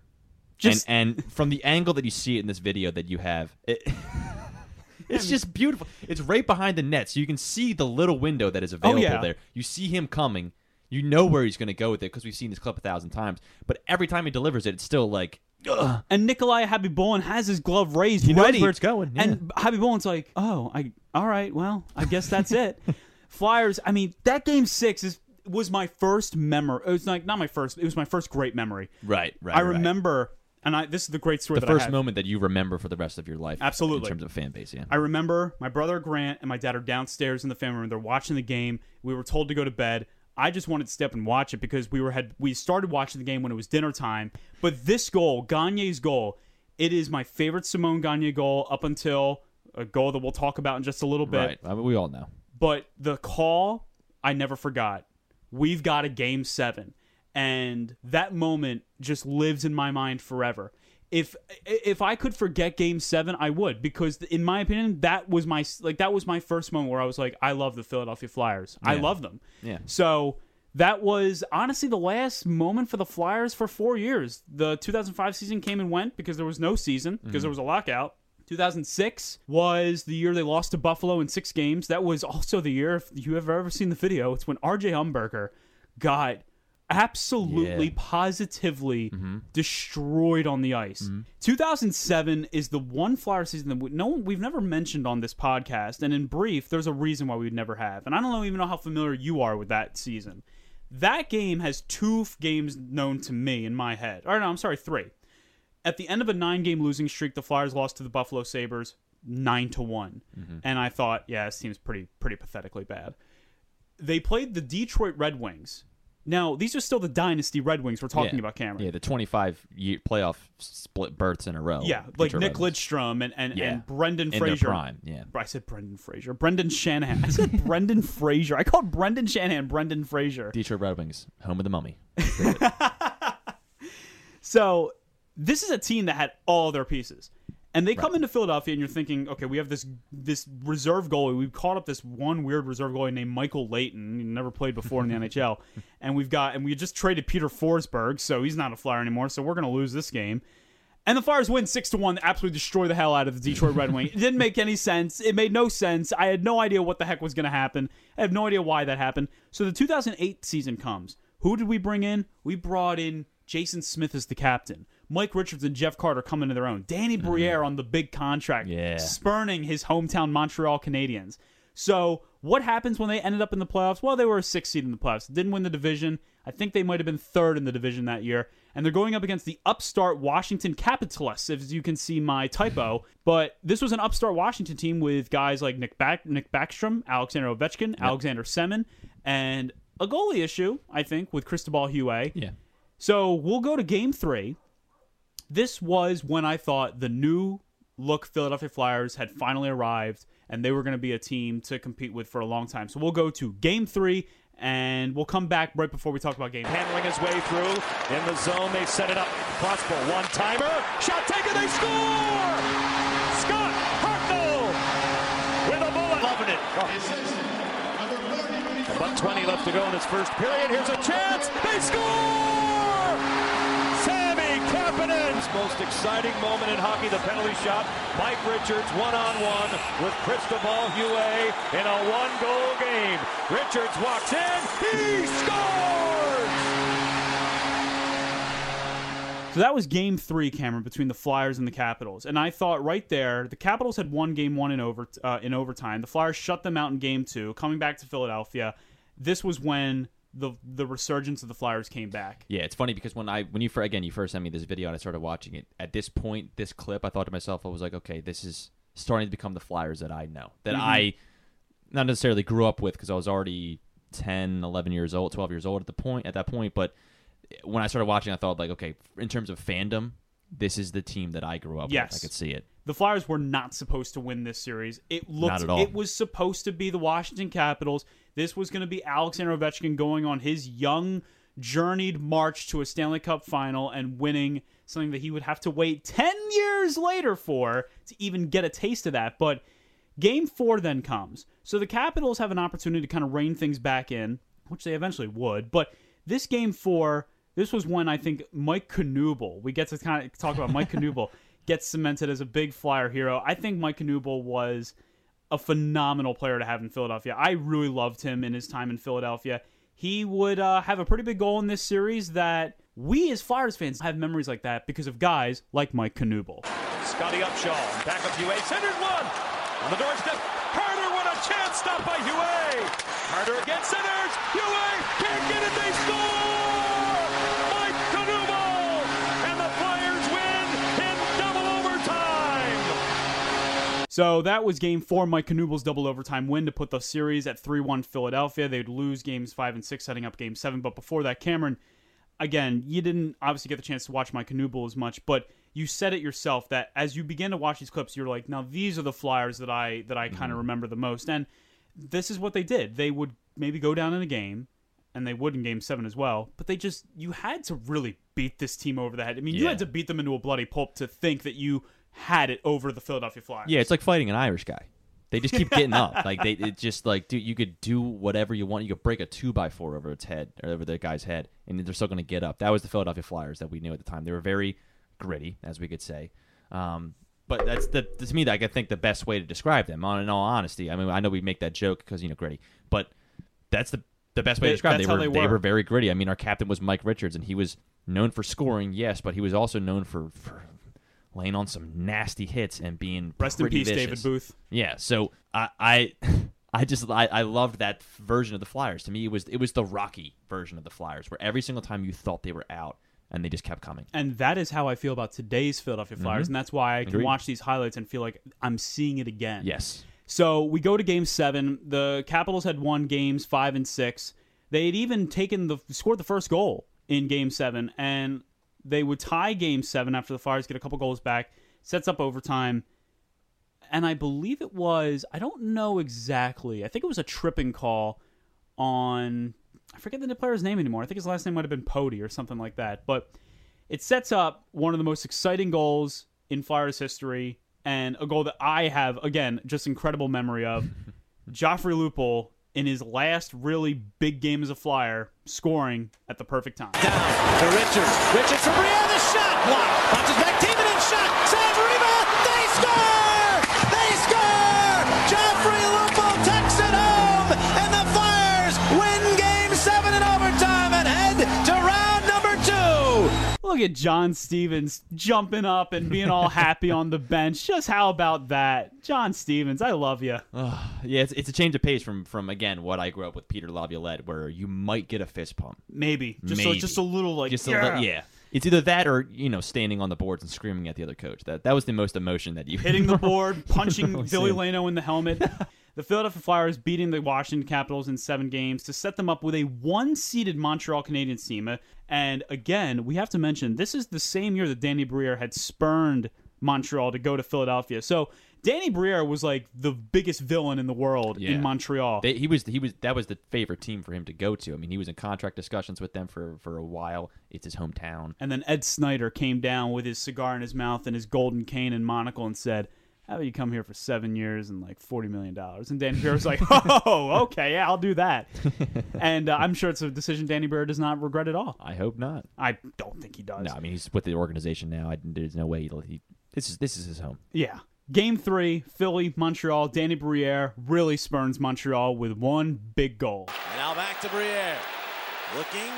Just- and, and from the angle that you see it in this video that you have, it, it's just beautiful. It's right behind the net, so you can see the little window that is available yeah. there. You see him coming. You know where he's going to go with it because we've seen this clip a thousand times. But every time he delivers it, it's still like, ugh. And Nikolai Khabibulin has his glove raised, He knows ready, where it's going, yeah. And Khabibulin's like, "Oh, I all right. Well, I guess that's it." Flyers. I mean, that game six is was my first memory. It was like not my first. It was my first great memory. right, right. I right. remember, and I this is the great story the that I first moment that you remember for the rest of your life. Absolutely. in terms of fan base. Yeah, I remember my brother Grant and my dad are downstairs in the family room. They're watching the game. We were told to go to bed. I just wanted to step and watch it because we were had we started watching the game when it was dinner time. But this goal, Gagne's goal, it is my favorite Simon Gagne goal up until a goal that we'll talk about in just a little bit. right. I mean, we all know. But the call, I never forgot. We've got a game seven, and that moment just lives in my mind forever. If if I could forget game seven, I would because in my opinion, that was my like that was my first moment where I was like, I love the Philadelphia Flyers. I Yeah. love them. Yeah. So that was honestly the last moment for the Flyers for four years. The 2005 season came and went because there was no season because Mm-hmm. there was a lockout. 2006 was the year they lost to Buffalo in six games. That was also the year, if you have ever seen the video, it's when RJ Umberger got absolutely, Yeah. positively mm-hmm. destroyed on the ice. Mm-hmm. 2007 is the one Flyer season that we, no one, we've never mentioned on this podcast. And in brief, there's a reason why we'd never have. And I don't know, even know how familiar you are with that season. That game has two f- games known to me in my head. Or no, I'm sorry, three at the end of a nine game losing streak, the Flyers lost to the Buffalo Sabres nine to one. Mm-hmm. And I thought, yeah, this seems pretty pretty pathetically bad. They played the Detroit Red Wings Now, these are still the dynasty Red Wings we're talking Yeah. about, Cameron. Yeah, the 25 year playoff split berths in a row. Yeah, like Nick Lidstrom and, and, Yeah. and Brendan In Fraser. prime, yeah. I said Brendan Fraser. Brendan Shanahan. I said Brendan Fraser. I called Brendan Shanahan Brendan Fraser. Detroit Red Wings, home of the mummy. So this is a team that had all their pieces. And they come into Philadelphia and you're thinking, okay, we have this this reserve goalie. We've caught up this one weird reserve goalie named Michael Leighton. He never played before in the NHL. And we've got and we just traded Peter Forsberg, so he's not a flyer anymore, so we're gonna lose this game. And the Flyers win six to one, absolutely destroy the hell out of the Detroit Red Wing. It didn't make any sense. It made no sense. I had no idea what the heck was going to happen. I have no idea why that happened. So the 2008 season comes. Who did we bring in? We brought in Jason Smith as the captain. Mike Richards and Jeff Carter coming to their own. Danny mm-hmm. Briere on the big contract, Yeah. spurning his hometown Montreal Canadiens. So what happens when they ended up in the playoffs? Well, they were a six seed in the playoffs. Didn't win the division. I think they might have been third in the division that year. And they're going up against the upstart Washington Capitalists, as you can see my typo. Mm-hmm. But this was an upstart Washington team with guys like Nick Back Nick Backstrom, Alexander Ovechkin, Alexander Semin, and a goalie issue, I think, with Cristobal Huet. Yeah. So we'll go to game three. This was when I thought the new look Philadelphia Flyers had finally arrived and they were going to be a team to compete with for a long time. So we'll go to game three and we'll come back right before we talk about game. Handling his way through in the zone. They set it up. Possible one timer. Shot taken. They score. Scott Hartnell with a bullet. Loving it. About 20 left to go in this first period. Here's a chance. They score. Kapanen's most exciting moment in hockey. The penalty shot. Mike Richards one on one with Cristobal Huet in a one goal game. Richards walks in. He scores. So that was game three, Cameron, between the Flyers and the Capitals. And I thought right there, the Capitals had won game one in, over, uh, in overtime. The Flyers shut them out in game two. Coming back to Philadelphia, this was when the the resurgence of the Flyers came back. Yeah, it's funny because when I when you first again you first sent me this video and I started watching it. At this point, this clip, I thought to myself, I was like, okay, this is starting to become the Flyers that I know, that mm-hmm. I not necessarily grew up with because I was already 10, 11 years old, 12 years old at the point at that point. But when I started watching, I thought like, okay, in terms of fandom, this is the team that I grew up Yes. with. I could see it. The Flyers were not supposed to win this series. It looked Not at all. it was supposed to be the Washington Capitals. This was going to be Alexander Ovechkin going on his young journeyed march to a Stanley Cup final and winning something that he would have to wait 10 years later for to even get a taste of that. But game 4 then comes. So the Capitals have an opportunity to kind of rein things back in, which they eventually would. But this game 4 this was when I think Mike Knuble, we get to kind of talk about Mike Knuble, gets cemented as a big flyer hero. I think Mike Knuble was a phenomenal player to have in Philadelphia. I really loved him in his time in Philadelphia. He would uh, have a pretty big goal in this series that we as Flyers fans have memories like that because of guys like Mike Knuble. Scottie Upshall, back up Huet, centers one on the doorstep. Carter, what a chance! Stopped by Huet. Carter again centers. Huet So that was game four, Mike Knuble's double overtime win to put the series at 3 1 Philadelphia. They'd lose games five and six, setting up game seven. But before that, Cameron, again, you didn't obviously get the chance to watch Mike Knuble as much, but you said it yourself that as you begin to watch these clips, you're like, now these are the Flyers that I that I kind of mm-hmm. remember the most. And this is what they did. They would maybe go down in a game, and they would in game seven as well, but they just you had to really beat this team over the head. I mean, you had to beat them into a bloody pulp to think that you had it over the Philadelphia Flyers. Yeah, it's like fighting an Irish guy. They just keep getting up. Like they, it just like dude, you could do whatever you want. You could break a two by four over its head or over the guy's head, and they're still going to get up. That was the Philadelphia Flyers that we knew at the time. They were very gritty, as we could say. Um, but that's the to me, like, I think the best way to describe them. On in all honesty, I mean, I know we make that joke because you know gritty, but that's the the best way They- to describe. them. They were they they were. were very gritty. I mean, our captain was Mike Richards, and he was known for scoring, yes, but he was also known for for laying on some nasty hits and being Rest in peace, David. Booth. Yeah, so I I, I just I, I loved that version of the Flyers. To me, it was it was the Rocky version of the Flyers, where every single time you thought they were out, and they just kept coming. And that is how I feel about today's Philadelphia Flyers, and that's why I can Mm-hmm. Agreed. watch these highlights and feel like I'm seeing it again. Yes, So we go to game seven. The Capitals had won games five and six. They had even taken the scored the first goal in Game Seven, and they would tie Game Seven after the Flyers get a couple goals back, sets up overtime, and I believe it was I don't know exactly. I think it was a tripping call on I forget the player's name anymore. I think his last name might have been Poti or something like that, but it sets up one of the most exciting goals in Flyers history and a goal that I have again just incredible memory of. Joffrey Lupul in his last really big game as a Flyer, scoring at the perfect time. Down to Richards. Richards from Briere, the shot. Bounces back, Timonen Look at John Stevens jumping up and being all happy on the bench. Just how about that? John Stevens, I love you. Yeah, it's, it's a change of pace from from again what I grew up with Peter Laviolette, where you might get a fist pump. Maybe. Just, Maybe. just a little like, Just a yeah. li- yeah. It's either that or you know standing on the boards and screaming at the other coach. That that was the most emotion that you hitting the board, punching Billy Leino in the helmet. The Philadelphia Flyers beating the Washington Capitals in seven games to set them up with a one-seeded Montreal Canadiens team. And again, we have to mention this is the same year that Danny Briere had spurned Montreal to go to Philadelphia. So Danny Briere was like the biggest villain in the world Yeah. in Montreal. They, he was he was that was the favorite team for him to go to. I mean, he was in contract discussions with them for for a while. It's his hometown. And then Ed Snider came down with his cigar in his mouth and his golden cane and monocle and said, How about you come here for seven years and like $40 million? And Danny Bear was like, Oh, okay, yeah, I'll do that. and uh, I'm sure it's a decision Danny Bear does not regret at all. I hope not. I don't think he does. No, I mean he's with the organization now. I, there's no way he'll, he. This is this is his home. Yeah. Game three, Philly, Montreal. Danny Briere really spurns Montreal with one big goal. And now back to Briere. Looking,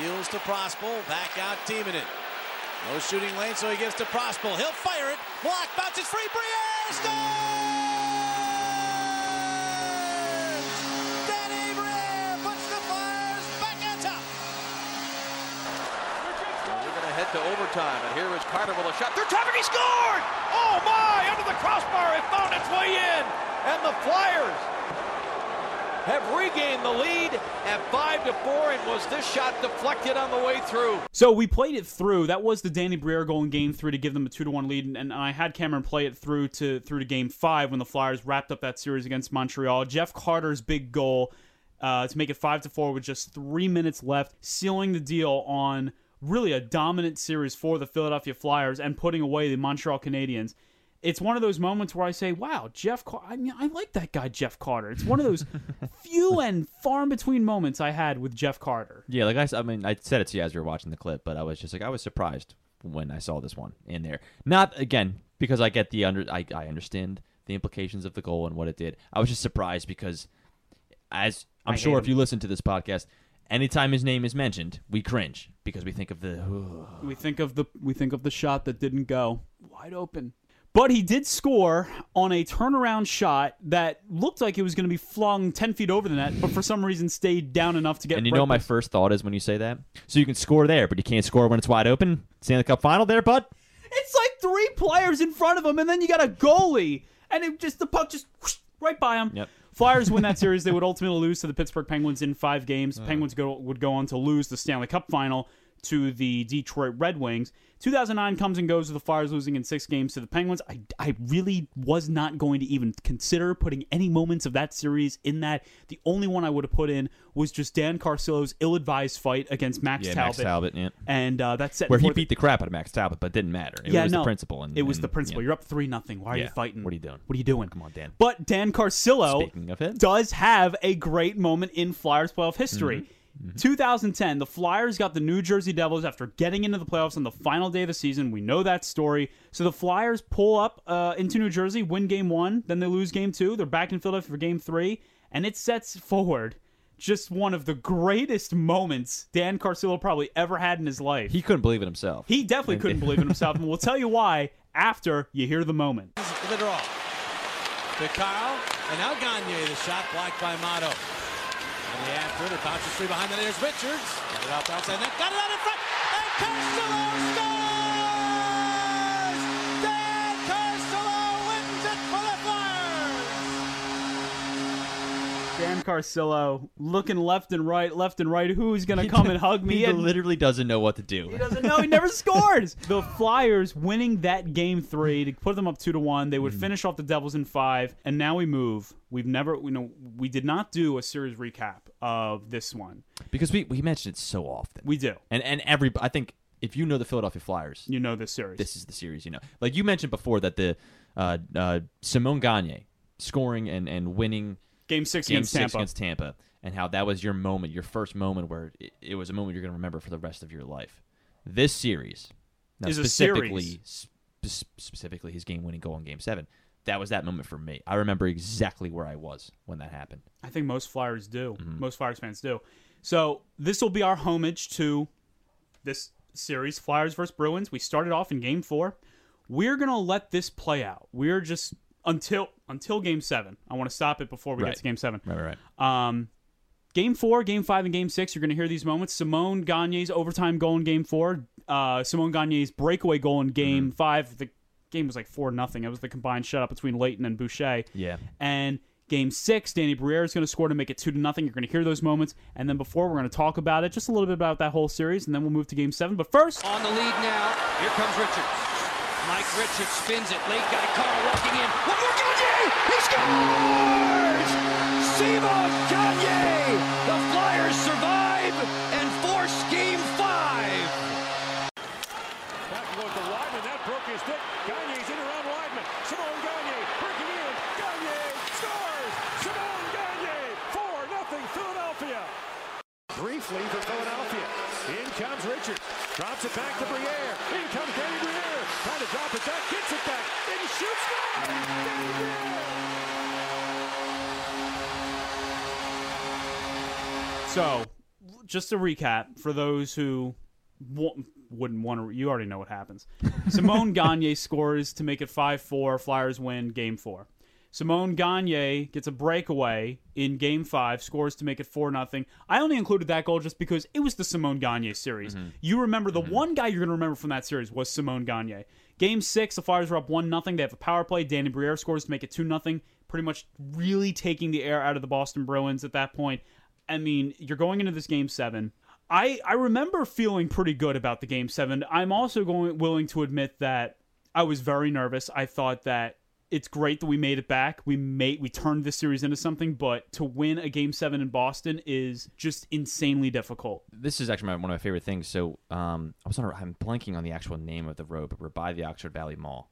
deals to Prospal, back out Timonen. No shooting lane, so he gives to Prospal. He'll fire it. Block, bounces free. Briere scores! Danny Briere puts the Flyers back on top. We're going to head to overtime, and here is Carter with a shot. They're traffic. He scored! Oh my! Under the crossbar, it found its way in, and the Flyers have regained the lead at five to four. And was this shot deflected on the way through? So we played it through. That was the Danny Briere goal in Game Three to give them a two to one lead, and, I had Cameron play it through to through to Game Five when the Flyers wrapped up that series against Montreal. Jeff Carter's big goal uh, to make it five to four with just three minutes left, sealing the deal on really a dominant series for the Philadelphia Flyers and putting away the Montreal Canadiens. It's one of those moments where I say, "Wow, Jeff! Car- I mean, I like that guy, Jeff Carter." It's one of those few and far in between moments I had with Jeff Carter. Yeah, like I, I mean, I said it to you as we were watching the clip, but I was just like, I was surprised when I saw this one in there. Not again because I get the under, I, I understand the implications of the goal and what it did. I was just surprised because, as I'm I sure if you listen to this podcast, anytime his name is mentioned, we cringe because we think of the. We think of the we think of the shot that didn't go wide open. But he did score on a turnaround shot that looked like it was going to be flung 10 feet over the net, but for some reason stayed down enough to get And you know what my first thought is when you say that? So you can score there, but you can't score when it's wide open. Stanley Cup final there, bud. It's like three players in front of him, and then you got a goalie, and it just the puck just whoosh, right by him. Yep. Flyers win that series. They would ultimately lose to the Pittsburgh Penguins in five games. Penguins go, would go on to lose the Stanley Cup final to the Detroit Red Wings. 2009 comes and goes with the Flyers losing in six games to the Penguins. I, I really was not going to even consider putting any moments of that series in that. The only one I would have put in was just Dan Carcillo's ill-advised fight against Max Yeah, Talbot. Max Talbot, yeah. And uh, that's set Where he beat the crap out of Max Talbot, but it didn't matter. It yeah, was no. the principle. And, it was and- the principle. yeah. You're up three nothing. Why are you fighting? What are you doing? What are you doing? Come on, Dan. But Dan Carcillo Speaking of it. does have a great moment in Flyers playoff history. Mm-hmm. 2010, the Flyers got the New Jersey Devils after getting into the playoffs on the final day of the season. We know that story. So the Flyers pull up uh, into New Jersey, win game one, then they lose game two. They're back in Philadelphia for game three, and it sets forward just one of the greatest moments Dan Carcillo probably ever had in his life. He couldn't believe it himself. He definitely couldn't believe in himself, and we'll tell you why after you hear the moment. The draw. To Carle, and now Gagne, the shot blocked by Mato. After, it bounces free behind the net. There's Richards. Got it out outside net. Got it out in front. And Carcillo scores! Carcillo wins it for the Flyers! Dan Carcillo looking left and right, left and right. Who's gonna come and hug me? He And literally doesn't know what to do. he doesn't know. He never scores. The Flyers winning that game three to put them up two to one. They would Mm. finish off the Devils in five, and now we move. We've never, you know, we did not do a series recap of this one. because we, we mentioned it so often. We do. and and every I think if you know the Philadelphia Flyers, You know this series. this is the series. You know, like you mentioned before that the uh, uh, Simon Gagne scoring and and winning game six game against six Tampa. against Tampa, and how that was your moment, your first moment where it, it was a moment you're going to remember for the rest of your life. This series now Is a specifically spe- specifically his game winning goal in Game Seven. That was that moment for me. I remember exactly where I was when that happened. I think most Flyers do. Mm-hmm. Most Flyers fans do. So this will be our homage to this series, Flyers versus Bruins. We started off in Game Four. We're gonna let this play out. We're just until until Game Seven. I want to stop it before we Right. get to Game Seven. Right, right, right. Um, game four, game five, and game six, you're going to hear these moments. Simon Gagne's overtime goal in game four. Uh, Simon Gagne's breakaway goal in game Mm-hmm. five. The game was like 4 nothing. It was the combined shutout between Leighton and Boucher. Yeah. And game six, Danny Briere is going to score to make it 2 to nothing. You're going to hear those moments. And then before, we're going to talk about it, just a little bit about that whole series, and then we'll move to game seven. But first, On the lead now. Here comes Richards. Mike Richards spins it. Late guy Carle walking in. One more Gagne! He scores! Simon Gagne! The Flyers survive and force game five. Back goes to Wideman. That broke his stick. Gagne's in around Wideman. Simon Gagne breaking in. Gagne scores. Simon Gagne. 4 nothing Philadelphia. Briefly for Philadelphia. In comes Richards. Drops it back to Briere. In comes Danny Briere. Trying to drop it back. Gets it back. And shoots. Danny So, just to recap for those who wa- wouldn't want to, you already know what happens. Simon Gagne scores to make it 5 4. Flyers win game four. Simon Gagne gets a breakaway in game five, scores to make it 4 0. I only included that goal just because it was the Simon Gagne series. Mm-hmm. You remember the mm-hmm. one guy you're going to remember from that series was Simon Gagne. Game six, the Flyers are up 1 0. They have a power play. Danny Briere scores to make it 2 0. Pretty much really taking the air out of the Boston Bruins at that point. I mean, you're going into this game seven. I I remember feeling pretty good about the game seven. I'm also going willing to admit that I was very nervous. I thought that it's great that we made it back. We made we turned this series into something, but to win a game seven in Boston is just insanely difficult. this is actually my, one of my favorite things. So um, I was on. A, I'm blanking on the actual name of the road, but we're by the Oxford Valley Mall,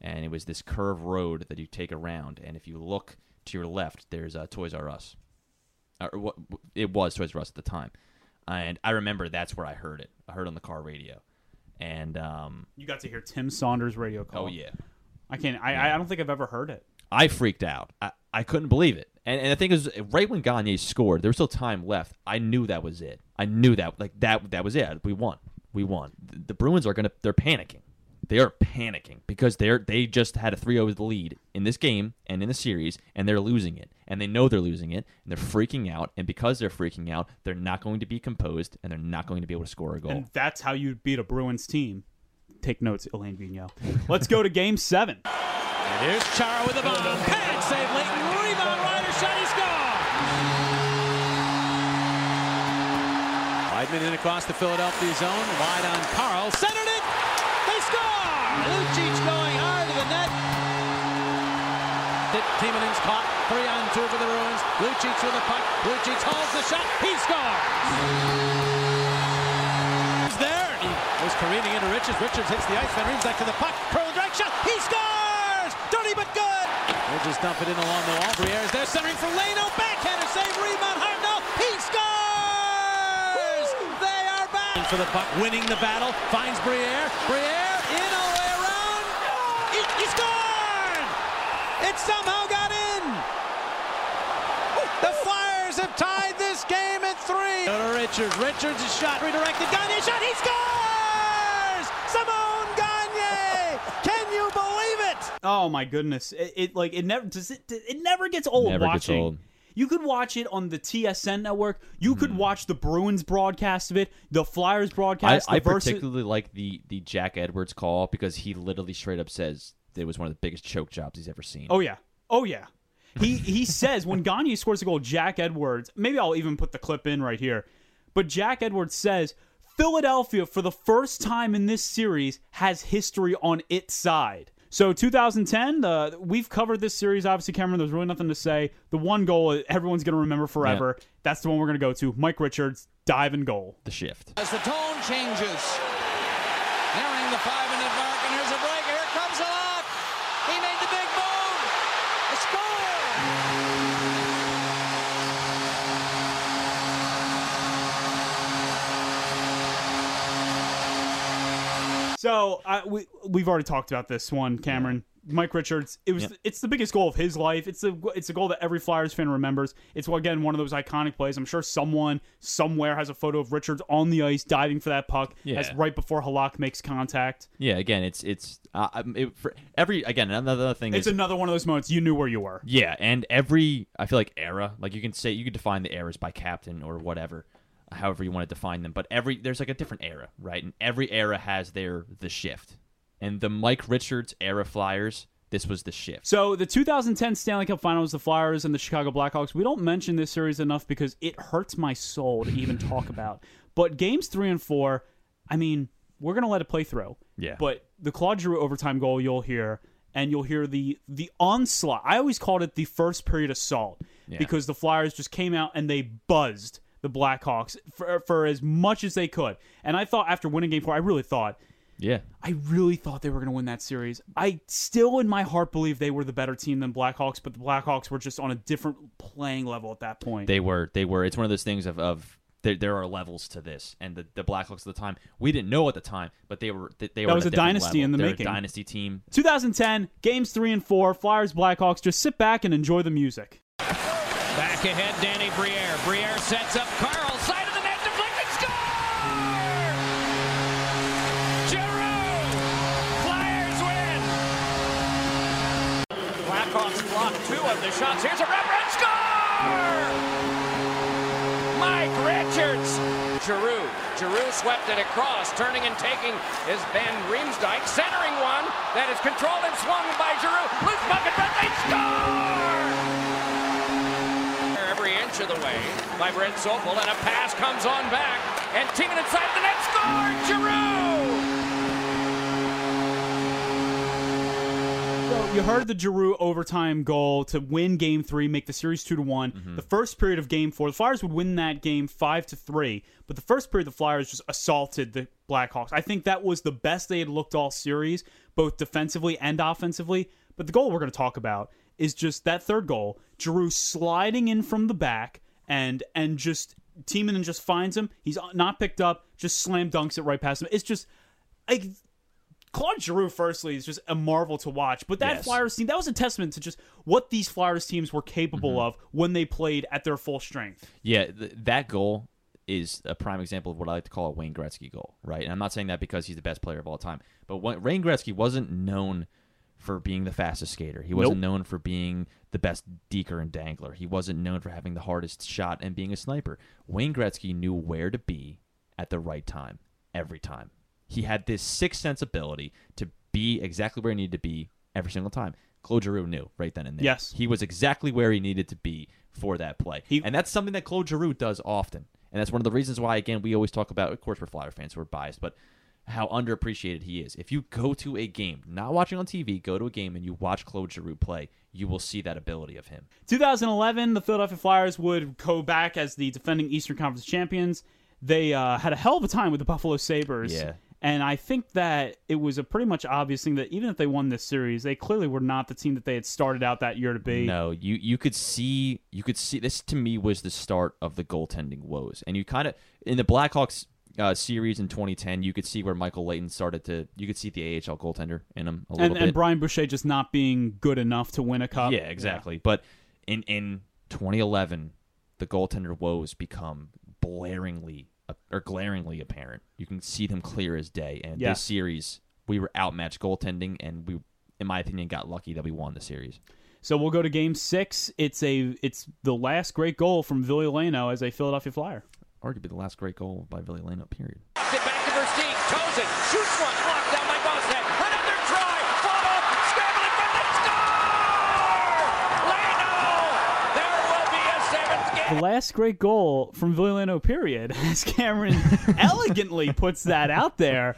and it was this curved road that you take around. And if you look to your left, there's uh, Toys R Us, or what it was Toys R Us at the time. And I remember that's where I heard it. I heard it on the car radio, and um, You got to hear Tim Saunders' radio call. oh yeah, I can't. I I don't think I've ever heard it. I freaked out. I, I couldn't believe it. And, and the thing is, right when Gagne scored, there was still time left. I knew that was it. I knew that like that that was it. We won. We won. The, the Bruins are gonna. They're panicking. They are panicking because they're they just had a 3-0 lead in this game and in the series, and they're losing it. And they know they're losing it, and they're freaking out. And because they're freaking out, they're not going to be composed, and they're not going to be able to score a goal. And that's how you beat a Bruins team. Take notes, Alain Vigneault. Let's go to game seven. And here's Chara with the bomb. Panic save Leighton. Rebound. Ryder shot. He scored. Wideman in across the Philadelphia zone. Wide on Carl. Centered it. They score. Lucic going hard to the net. Timonen's caught. Three on two for the Bruins. Lucic with the puck. Lucic holds the shot. He scores. Was careening into Richards. Richards hits the ice. Van back to the puck. Curl direct shot. He scores. Dirty but good. We'll just dump it in along the wall. Briere's there centering for Leino. Backhander save. Rebound. Hartnell. He scores. They are back. For the puck. Winning the battle. Finds Briere. Briere in all the way around. He, he scored. It somehow got in. The Flyers have tied this game at three. Richards. Richards' is shot redirected. Gagne shot. He scores. Simon Gagne. Can you believe it? Oh my goodness! It, it like it never does it. It never gets old Never gets watching. old. You could watch it on the TSN network. You could mm-hmm. watch the Bruins broadcast of it, the Flyers broadcast. I the versus- particularly like the the Jack Edwards call because he literally straight up says it was one of the biggest choke jobs he's ever seen. Oh yeah, oh yeah. He he says when Gagne scores a goal, Jack Edwards. Maybe I'll even put the clip in right here. But Jack Edwards says Philadelphia, for the first time in this series, has history on its side. So 2010, the we've covered this series. Obviously, Cameron, there's really nothing to say. The one goal everyone's going to remember forever. That's the one we're going to go to. Mike Richards dive and goal. The shift. As the tone changes, nearing the five-minute So I, we we've already talked about this one, Cameron. Mike Richards. It was Yeah. it's the biggest goal of his life. It's a it's a goal that every Flyers fan remembers. It's again one of those iconic plays. I'm sure someone somewhere has a photo of Richards on the ice diving for that puck. Yeah. as right before Halak makes contact. Yeah, again, it's it's uh, um, it, for every again another thing It's is another one of those moments you knew where you were. yeah, and every I feel like era like you can say you could define the eras by captain or whatever, however you want to define them. But every there's like a different era, right? And every era has their the shift. And the Mike Richards era Flyers, this was the shift. So the 2010 Stanley Cup Finals, the Flyers and the Chicago Blackhawks. We don't mention this series enough because it hurts my soul to even talk about. But games three and four, I mean, we're gonna let it play through. Yeah. But the Claude Giroux overtime goal, you'll hear, and you'll hear the the onslaught. I always called it the first period assault Yeah. because the Flyers just came out and they buzzed the Blackhawks for, for as much as they could. And I thought after winning game four, I really thought. Yeah. I really thought they were going to win that series. I still, in my heart, believe they were the better team than Blackhawks, but the Blackhawks were just on a different playing level at that point. They were they were it's one of those things of of there, there are levels to this, and the, the Blackhawks at the time we didn't know at the time, but they were they, they were was a dynasty level. in the They're making. A dynasty team. 2010, games three and four, Flyers, Blackhawks. Just sit back and enjoy the music. Back ahead, Danny Briere. Briere sets up Carle. Side of the net, deflected, score! Giroux! Flyers win! Blackhawks block two of the shots. Here's a rubber and score! Mike Richards! Giroux. Giroux swept it across. Turning and taking is van Riemsdyk. Centering one that is controlled and swung by Giroux. Loose bucket, but they score! Of the way by Brent Sopel, and a pass comes on back, and Timonen inside the net scored! Giroux! So you heard the Giroux overtime goal to win Game Three, make the series two to one. Mm-hmm. The first period of Game Four, the Flyers would win that game five to three. But the first period, the Flyers just assaulted the Blackhawks. I think that was the best they had looked all series, both defensively and offensively. But the goal we're going to talk about is just that third goal, Giroux sliding in from the back and and just Timonen just finds him. He's not picked up, just slam dunks it right past him. It's just like Claude Giroux, firstly, is just a marvel to watch. But that Yes. Flyers team, that was a testament to just what these Flyers teams were capable Mm-hmm. of when they played at their full strength. Yeah, th- that goal is a prime example of what I like to call a Wayne Gretzky goal, right? And I'm not saying that because he's the best player of all time, but when, Wayne Gretzky wasn't known for being the fastest skater. He wasn't Nope. known for being the best deker and dangler. He wasn't known for having the hardest shot and being a sniper. Wayne Gretzky knew where to be at the right time every time. He had this sixth sense ability to be exactly where he needed to be every single time. Claude Giroux knew right then and there. Yes. He was exactly where he needed to be for that play. He- and that's something that Claude Giroux does often. And that's one of the reasons why, again, we always talk about, of course, we're Flyer fans, so we're biased, but how underappreciated he is. If you go to a game, not watching on TV, go to a game and you watch Claude Giroux play, you will see that ability of him. 2011, the Philadelphia Flyers would go back as the defending Eastern Conference champions. They uh, had a hell of a time with the Buffalo Sabres. Yeah. And I think that it was a pretty much obvious thing that even if they won this series, they clearly were not the team that they had started out that year to be. No, you you could see you could see this to me was the start of the goaltending woes, and you kind of in the Blackhawks uh, series in 2010, you could see where Michael Leighton started to you could see the AHL goaltender in him a little And, bit. and Brian Boucher just not being good enough to win a cup. Yeah, exactly. But in in 2011, the goaltender woes become blaringly or glaringly apparent. You can see them clear as day. And Yeah. this series, we were outmatched goaltending, and we, in my opinion, got lucky that we won the series. So we'll go to game six. It's a it's the last great goal from Ville Leino as a Philadelphia Flyer arguably the last great goal by Billy Lane up period. Back to Versteeg, toes it, shoots one, blocked down by another try, off, scrambling for the score! There will be a seventh game! The last great goal from Ville Leino period, as Cameron elegantly puts that out there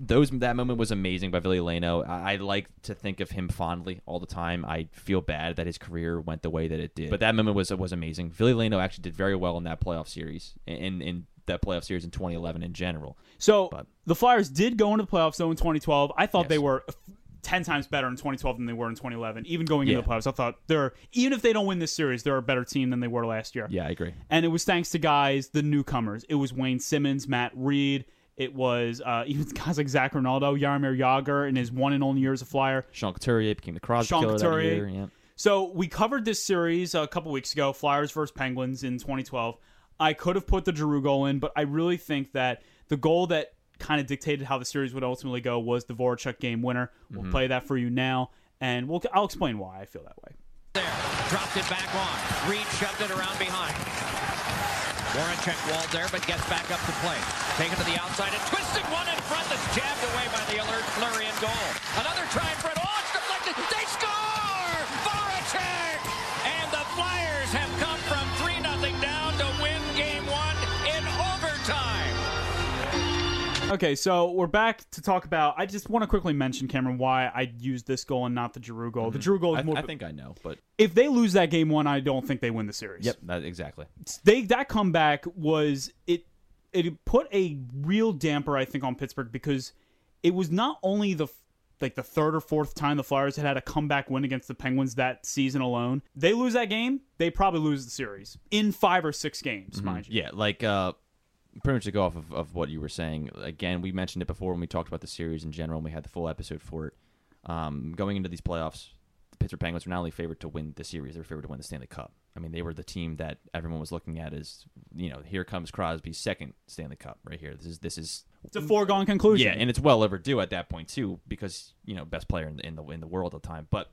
those that moment was amazing by Billy Leino. I, I like to think of him fondly all the time. I feel bad that his career went the way that it did, but that moment was was amazing. Billy Leino actually did very well in that playoff series, in in that playoff series in 2011 in general. So But- the Flyers did go into the playoffs though in 2012. I thought Yes. they were ten times better in 2012 than they were in 2011. Even going into the playoffs, I thought they're even if they don't win this series, they're a better team than they were last year. Yeah, I agree. and it was thanks to guys, the newcomers. It was Wayne Simmonds, Matt Read. It was uh, even guys like Zac Rinaldo, Jaromir Jagr in his one and only year as a Flyer. Sean Couturier became the Crosby Sean killer Couturier. that year. Yeah. So we covered this series a couple weeks ago, Flyers versus Penguins in 2012. I could have put the Giroux goal in, but I really think that the goal that kind of dictated how the series would ultimately go was the Voracek game winner. We'll Mm-hmm. play that for you now, and we'll I'll explain why I feel that way. There, dropped it back on. Read shoved it around behind. Warrencheck walled there, but gets back up to play. Taken to the outside and twisted one in front that's jabbed away by the alert flurry and goal. Another Okay, so we're back to talk about. I just want to quickly mention Cameron why I used this goal and not the Giroux goal. The Giroux goal is Mm-hmm. I, more. I think I know, but if they lose that game one, I don't think they win the series. yep, that, exactly. they that comeback was it it put a real damper I think on Pittsburgh because it was not only the like the third or fourth time the Flyers had had a comeback win against the Penguins that season alone. They lose that game, they probably lose the series in 5 or 6 games, mind you. Yeah, like uh, pretty much to go off of, of what you were saying. Again, we mentioned it before when we talked about the series in general. and We had the full episode for it. Um, going into these playoffs, the Pittsburgh Penguins were not only favored to win the series, they were favored to win the Stanley Cup. I mean, they were the team that everyone was looking at as, you know, here comes Crosby's second Stanley Cup right here. This is this is It's a foregone conclusion. yeah, and it's well overdue at that point too, because you know best player in the in the, in the world at the time. But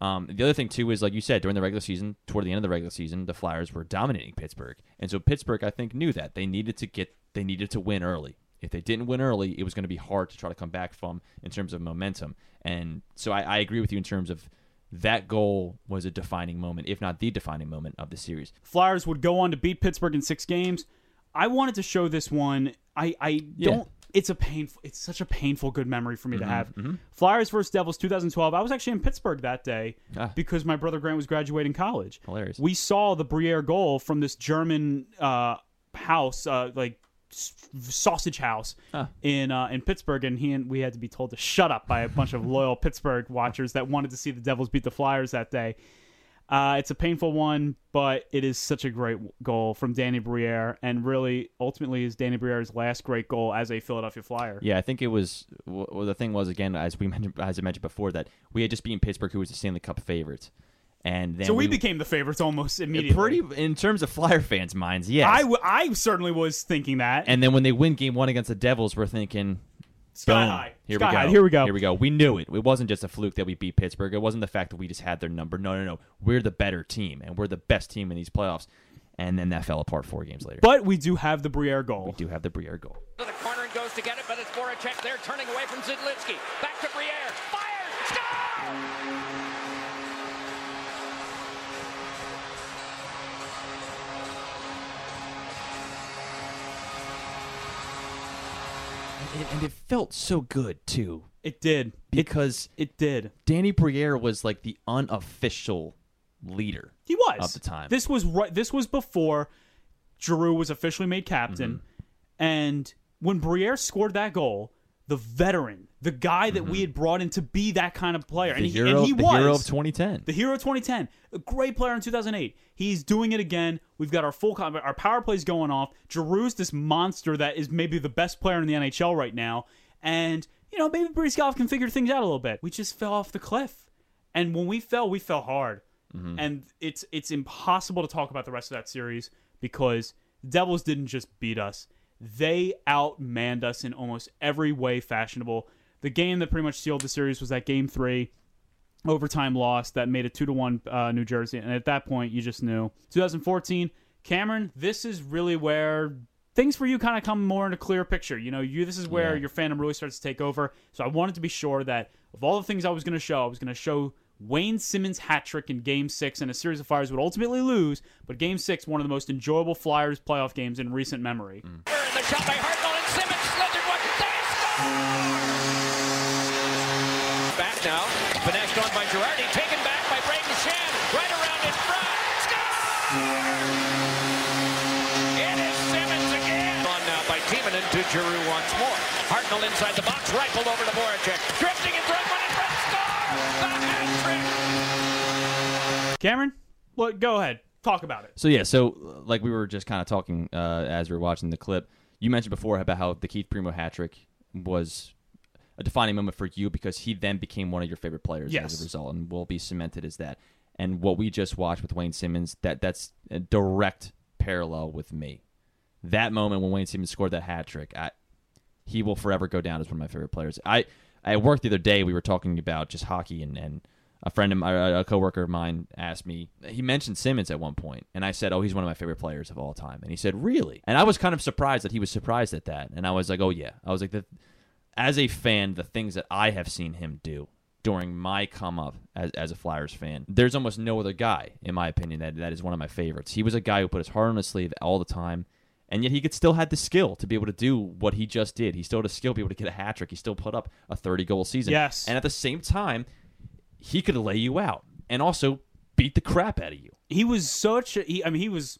um, the other thing too is like you said during the regular season, toward the end of the regular season, the Flyers were dominating Pittsburgh, and so Pittsburgh I think knew that they needed to get they needed to win early. If they didn't win early, it was going to be hard to try to come back from in terms of momentum. And so I, I agree with you in terms of that goal was a defining moment, if not the defining moment of the series. Flyers would go on to beat Pittsburgh in 6 games. I wanted to show this one. I I Yeah. Don't it's a painful it's such a painful good memory for me to have. Flyers versus Devils 2012. I was actually in Pittsburgh that day Ah. because my brother Grant was graduating college. Hilarious. We saw the Briere goal from this German uh, house uh, like sausage house Ah. in uh, in Pittsburgh and he and we had to be told to shut up by a bunch of loyal Pittsburgh watchers that wanted to see the Devils beat the Flyers that day. Uh, it's a painful one, but it is such a great goal from Danny Briere, and really, ultimately, is Danny Briere's last great goal as a Philadelphia Flyer. Yeah, I think it was. Well, the thing was again, as we mentioned, as I mentioned before, that we had just beaten Pittsburgh, who was the Stanley Cup favorite, and then so we, became the favorites almost immediately. pretty in terms of Flyer fans' minds. Yes, I, w- I certainly was thinking that. and then when they win Game One against the Devils, we're thinking. Sky boom, high. Here Sky we go. high. Here we go. Here we go. We knew it. It wasn't just a fluke that we beat Pittsburgh. It wasn't the fact that we just had their number. No, no, no. We're the better team, and we're the best team in these playoffs. And then that fell apart four games later. but we do have the Briere goal. we do have the Briere goal. To the corner and goes to get it, but it's Voracek there turning away from Zidlinski. Back to Briere. It, and it felt so good too, It did. Because it did. Danny Briere was like the unofficial leader. He was Of the time. This was right. This was before Giroux was officially made captain, Mm-hmm. and when Briere scored that goal, the veteran, the guy that we had brought in to be that kind of player, Mm-hmm. The and, he, hero, and he the hero of 2010. the hero of 2010, a great player in 2008. He's doing it again. We've got our full com- our power plays going off. Giroux's this monster that is maybe the best player in the NHL right now, and you know maybe Bryzgalov can figure things out a little bit. We just fell off the cliff, and when we fell, we fell hard, and it's it's impossible to talk about the rest of that series because the Devils didn't just beat us; they outmanned us in almost every way fashionable. The game that pretty much sealed the series was that game three overtime loss that made it two to one uh, New Jersey, and at that point you just knew. 2014, Cameron, this is really where things for you kind of come more into clear picture. You know, you this is where Yeah. your fandom really starts to take over. So I wanted to be sure that of all the things I was going to show, I was going to show Wayne Simmonds hat trick in Game Six, and a series of Flyers would ultimately lose. But Game Six, one of the most enjoyable Flyers playoff games in recent memory. The shot by Hartnell and Simmonds slithered one. They score! Back now. Finessed on by Girardi. Taken back by Brayden Schenn. Right around in front. Score! It is Simmonds again. On now by Timonen to Giroux once more. Hartnell inside the box. Rifled over to Voracek. Drifting in front. One in front. Score! The hat trick! Cameron, well, go ahead, talk about it. So yeah, so uh, like we were just kind of talking uh, as we were watching the clip. You mentioned before about how the Keith Primeau hat trick was a defining moment for you because he then became one of your favorite players Yes. as a result, and will be cemented as that. And what we just watched with Wayne Simmonds, that that's a direct parallel with me. That moment when Wayne Simmonds scored that hat trick, I, he will forever go down as one of my favorite players. I at work the other day we were talking about just hockey and and a friend of mine, a coworker of mine asked me he mentioned Simmonds at one point and I said oh he's one of my favorite players of all time and he said really and I was kind of surprised that he was surprised at that and I was like oh yeah I was like the, as a fan the things that I have seen him do during my come up as, as a Flyers fan there's almost no other guy in my opinion that that is one of my favorites he was a guy who put his heart on his sleeve all the time and yet he could still had the skill to be able to do what he just did. He still had the skill to be able to get a hat trick. He still put up a 30 goal season. Yes. And at the same time, he could lay you out and also beat the crap out of you. He was such. A, he, I mean, he was.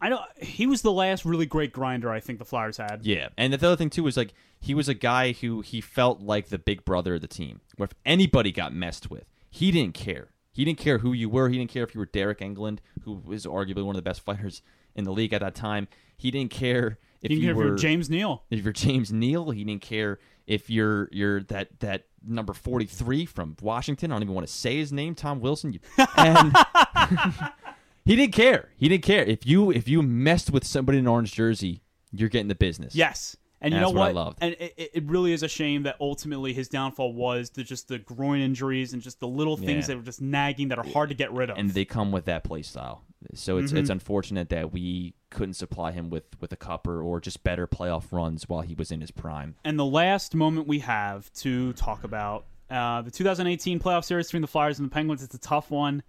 I know he was the last really great grinder I think the Flyers had. Yeah. And the other thing too was like he was a guy who he felt like the big brother of the team. Where if anybody got messed with, he didn't care. He didn't care who you were. He didn't care if you were Deryk Engelland, who was arguably one of the best fighters in the league at that time. He didn't care if didn't you care if were you were James Neal. If you're James Neal, he didn't care if you're you're that that number 43 from Washington. I don't even want to say his name, Tom Wilson. You- And he didn't care. He didn't care if you if you messed with somebody in an orange jersey, you're getting the business. Yes. And you know what I what? loved. And it, it- it really is a shame that ultimately his downfall was the, just the groin injuries and just the little things Yeah. that were just nagging that are hard to get rid of. and they come with that play style. So it's Mm-hmm. it's unfortunate that we couldn't supply him with with a cupper or just better playoff runs while he was in his prime. And the last moment we have to talk about uh, the 2018 playoff series between the Flyers and the Penguins. It's a tough one.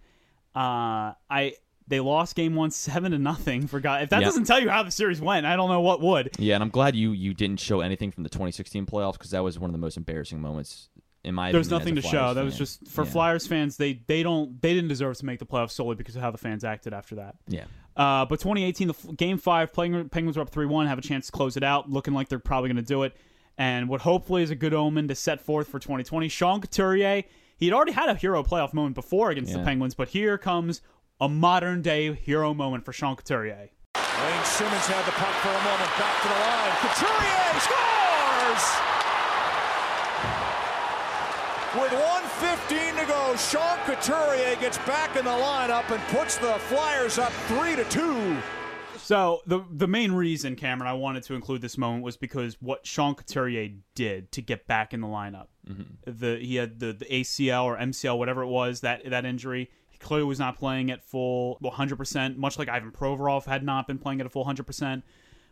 Uh, I they lost game one seven to nothing. For God, if that Yeah. doesn't tell you how the series went, I don't know what would. Yeah, and I'm glad you you didn't show anything from the 2016 playoffs because that was one of the most embarrassing moments in my. There was nothing to show. Flyers That was just for Yeah. Flyers fans. They they don't they didn't deserve to make the playoffs solely because of how the fans acted after that. Yeah. Uh, but 2018, the game five, Penguins Penguins were up 3 1, have a chance to close it out, looking like they're probably going to do it. And what hopefully is a good omen to set forth for 2020. Sean Couturier, he had already had a hero playoff moment before against the Penguins, but here comes a modern day hero moment for Sean Couturier. Wayne Simmonds had the puck for a moment. Back to the line. Couturier scores! With 115 to go, Sean Couturier gets back in the lineup and puts the Flyers up 3 to 2. So the the main reason, Cameron, I wanted to include this moment was because what Sean Couturier did to get back in the lineup. Mm-hmm. The he had the, the ACL or MCL, whatever it was that that injury. Clearly was not playing at full 100. percent Much like Ivan Provorov had not been playing at a full 100. percent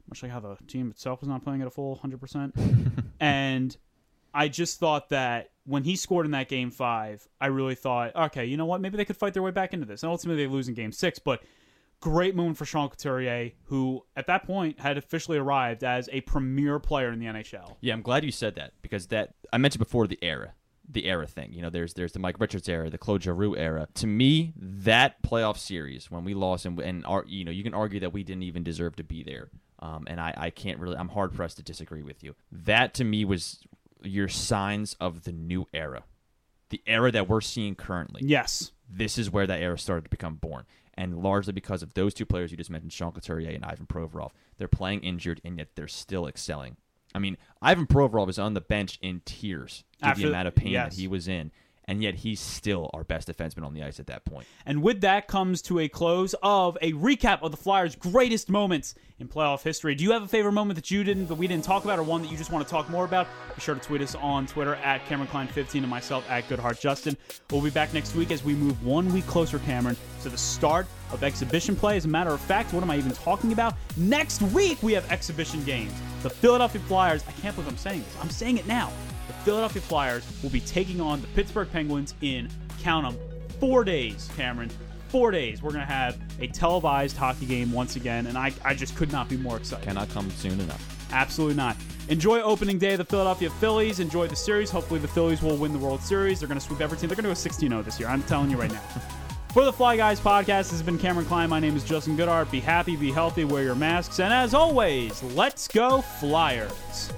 Much like how the team itself was not playing at a full 100. percent And I just thought that when he scored in that game five, I really thought, okay, you know what? Maybe they could fight their way back into this. And ultimately, they lose in game six. But great moment for Sean Couturier, who at that point had officially arrived as a premier player in the NHL. Yeah, I'm glad you said that because that I mentioned before the era, the era thing. You know, there's there's the Mike Richards era, the Claude Giroux era. To me, that playoff series when we lost and and ar- you know you can argue that we didn't even deserve to be there. Um, and I, I can't really I'm hard pressed to disagree with you. That to me was your signs of the new era, the era that we're seeing currently Yes. this is where that era started to become born. And largely because of those two players you just mentioned, Sean Couturier and Ivan Provorov. They're playing injured, and yet they're still excelling. I mean, Ivan Provorov is on the bench in tears After- the amount of pain yes. that he was in, and yet he's still our best defenseman on the ice at that point. And with that comes to a close of a recap of the Flyers' greatest moments in playoff history. Do you have a favorite moment that you didn't that we didn't talk about, or one that you just want to talk more about? Be sure to tweet us on Twitter at Cameron Kline 15 and myself at Goodhart Justin. We'll be back next week as we move one week closer, Cameron, to the start of exhibition play. As a matter of fact, what am I even talking about? Next week we have exhibition games. The Philadelphia Flyers. I can't believe I'm saying this. I'm saying it now. Philadelphia Flyers will be taking on the Pittsburgh Penguins in count them, four days, Cameron. Four days. We're gonna have a televised hockey game once again, and I, I just could not be more excited. Cannot come soon enough. Absolutely not. Enjoy opening day of the Philadelphia Phillies. Enjoy the series. Hopefully, the Phillies will win the World Series. They're going to sweep every team. They're going to go 16 0 this year. I'm telling you right now. For the Fly Guys podcast, this has been Cameron Kline. My name is Justin Goodhart. Be happy, be healthy, wear your masks, and as always, let's go Flyers.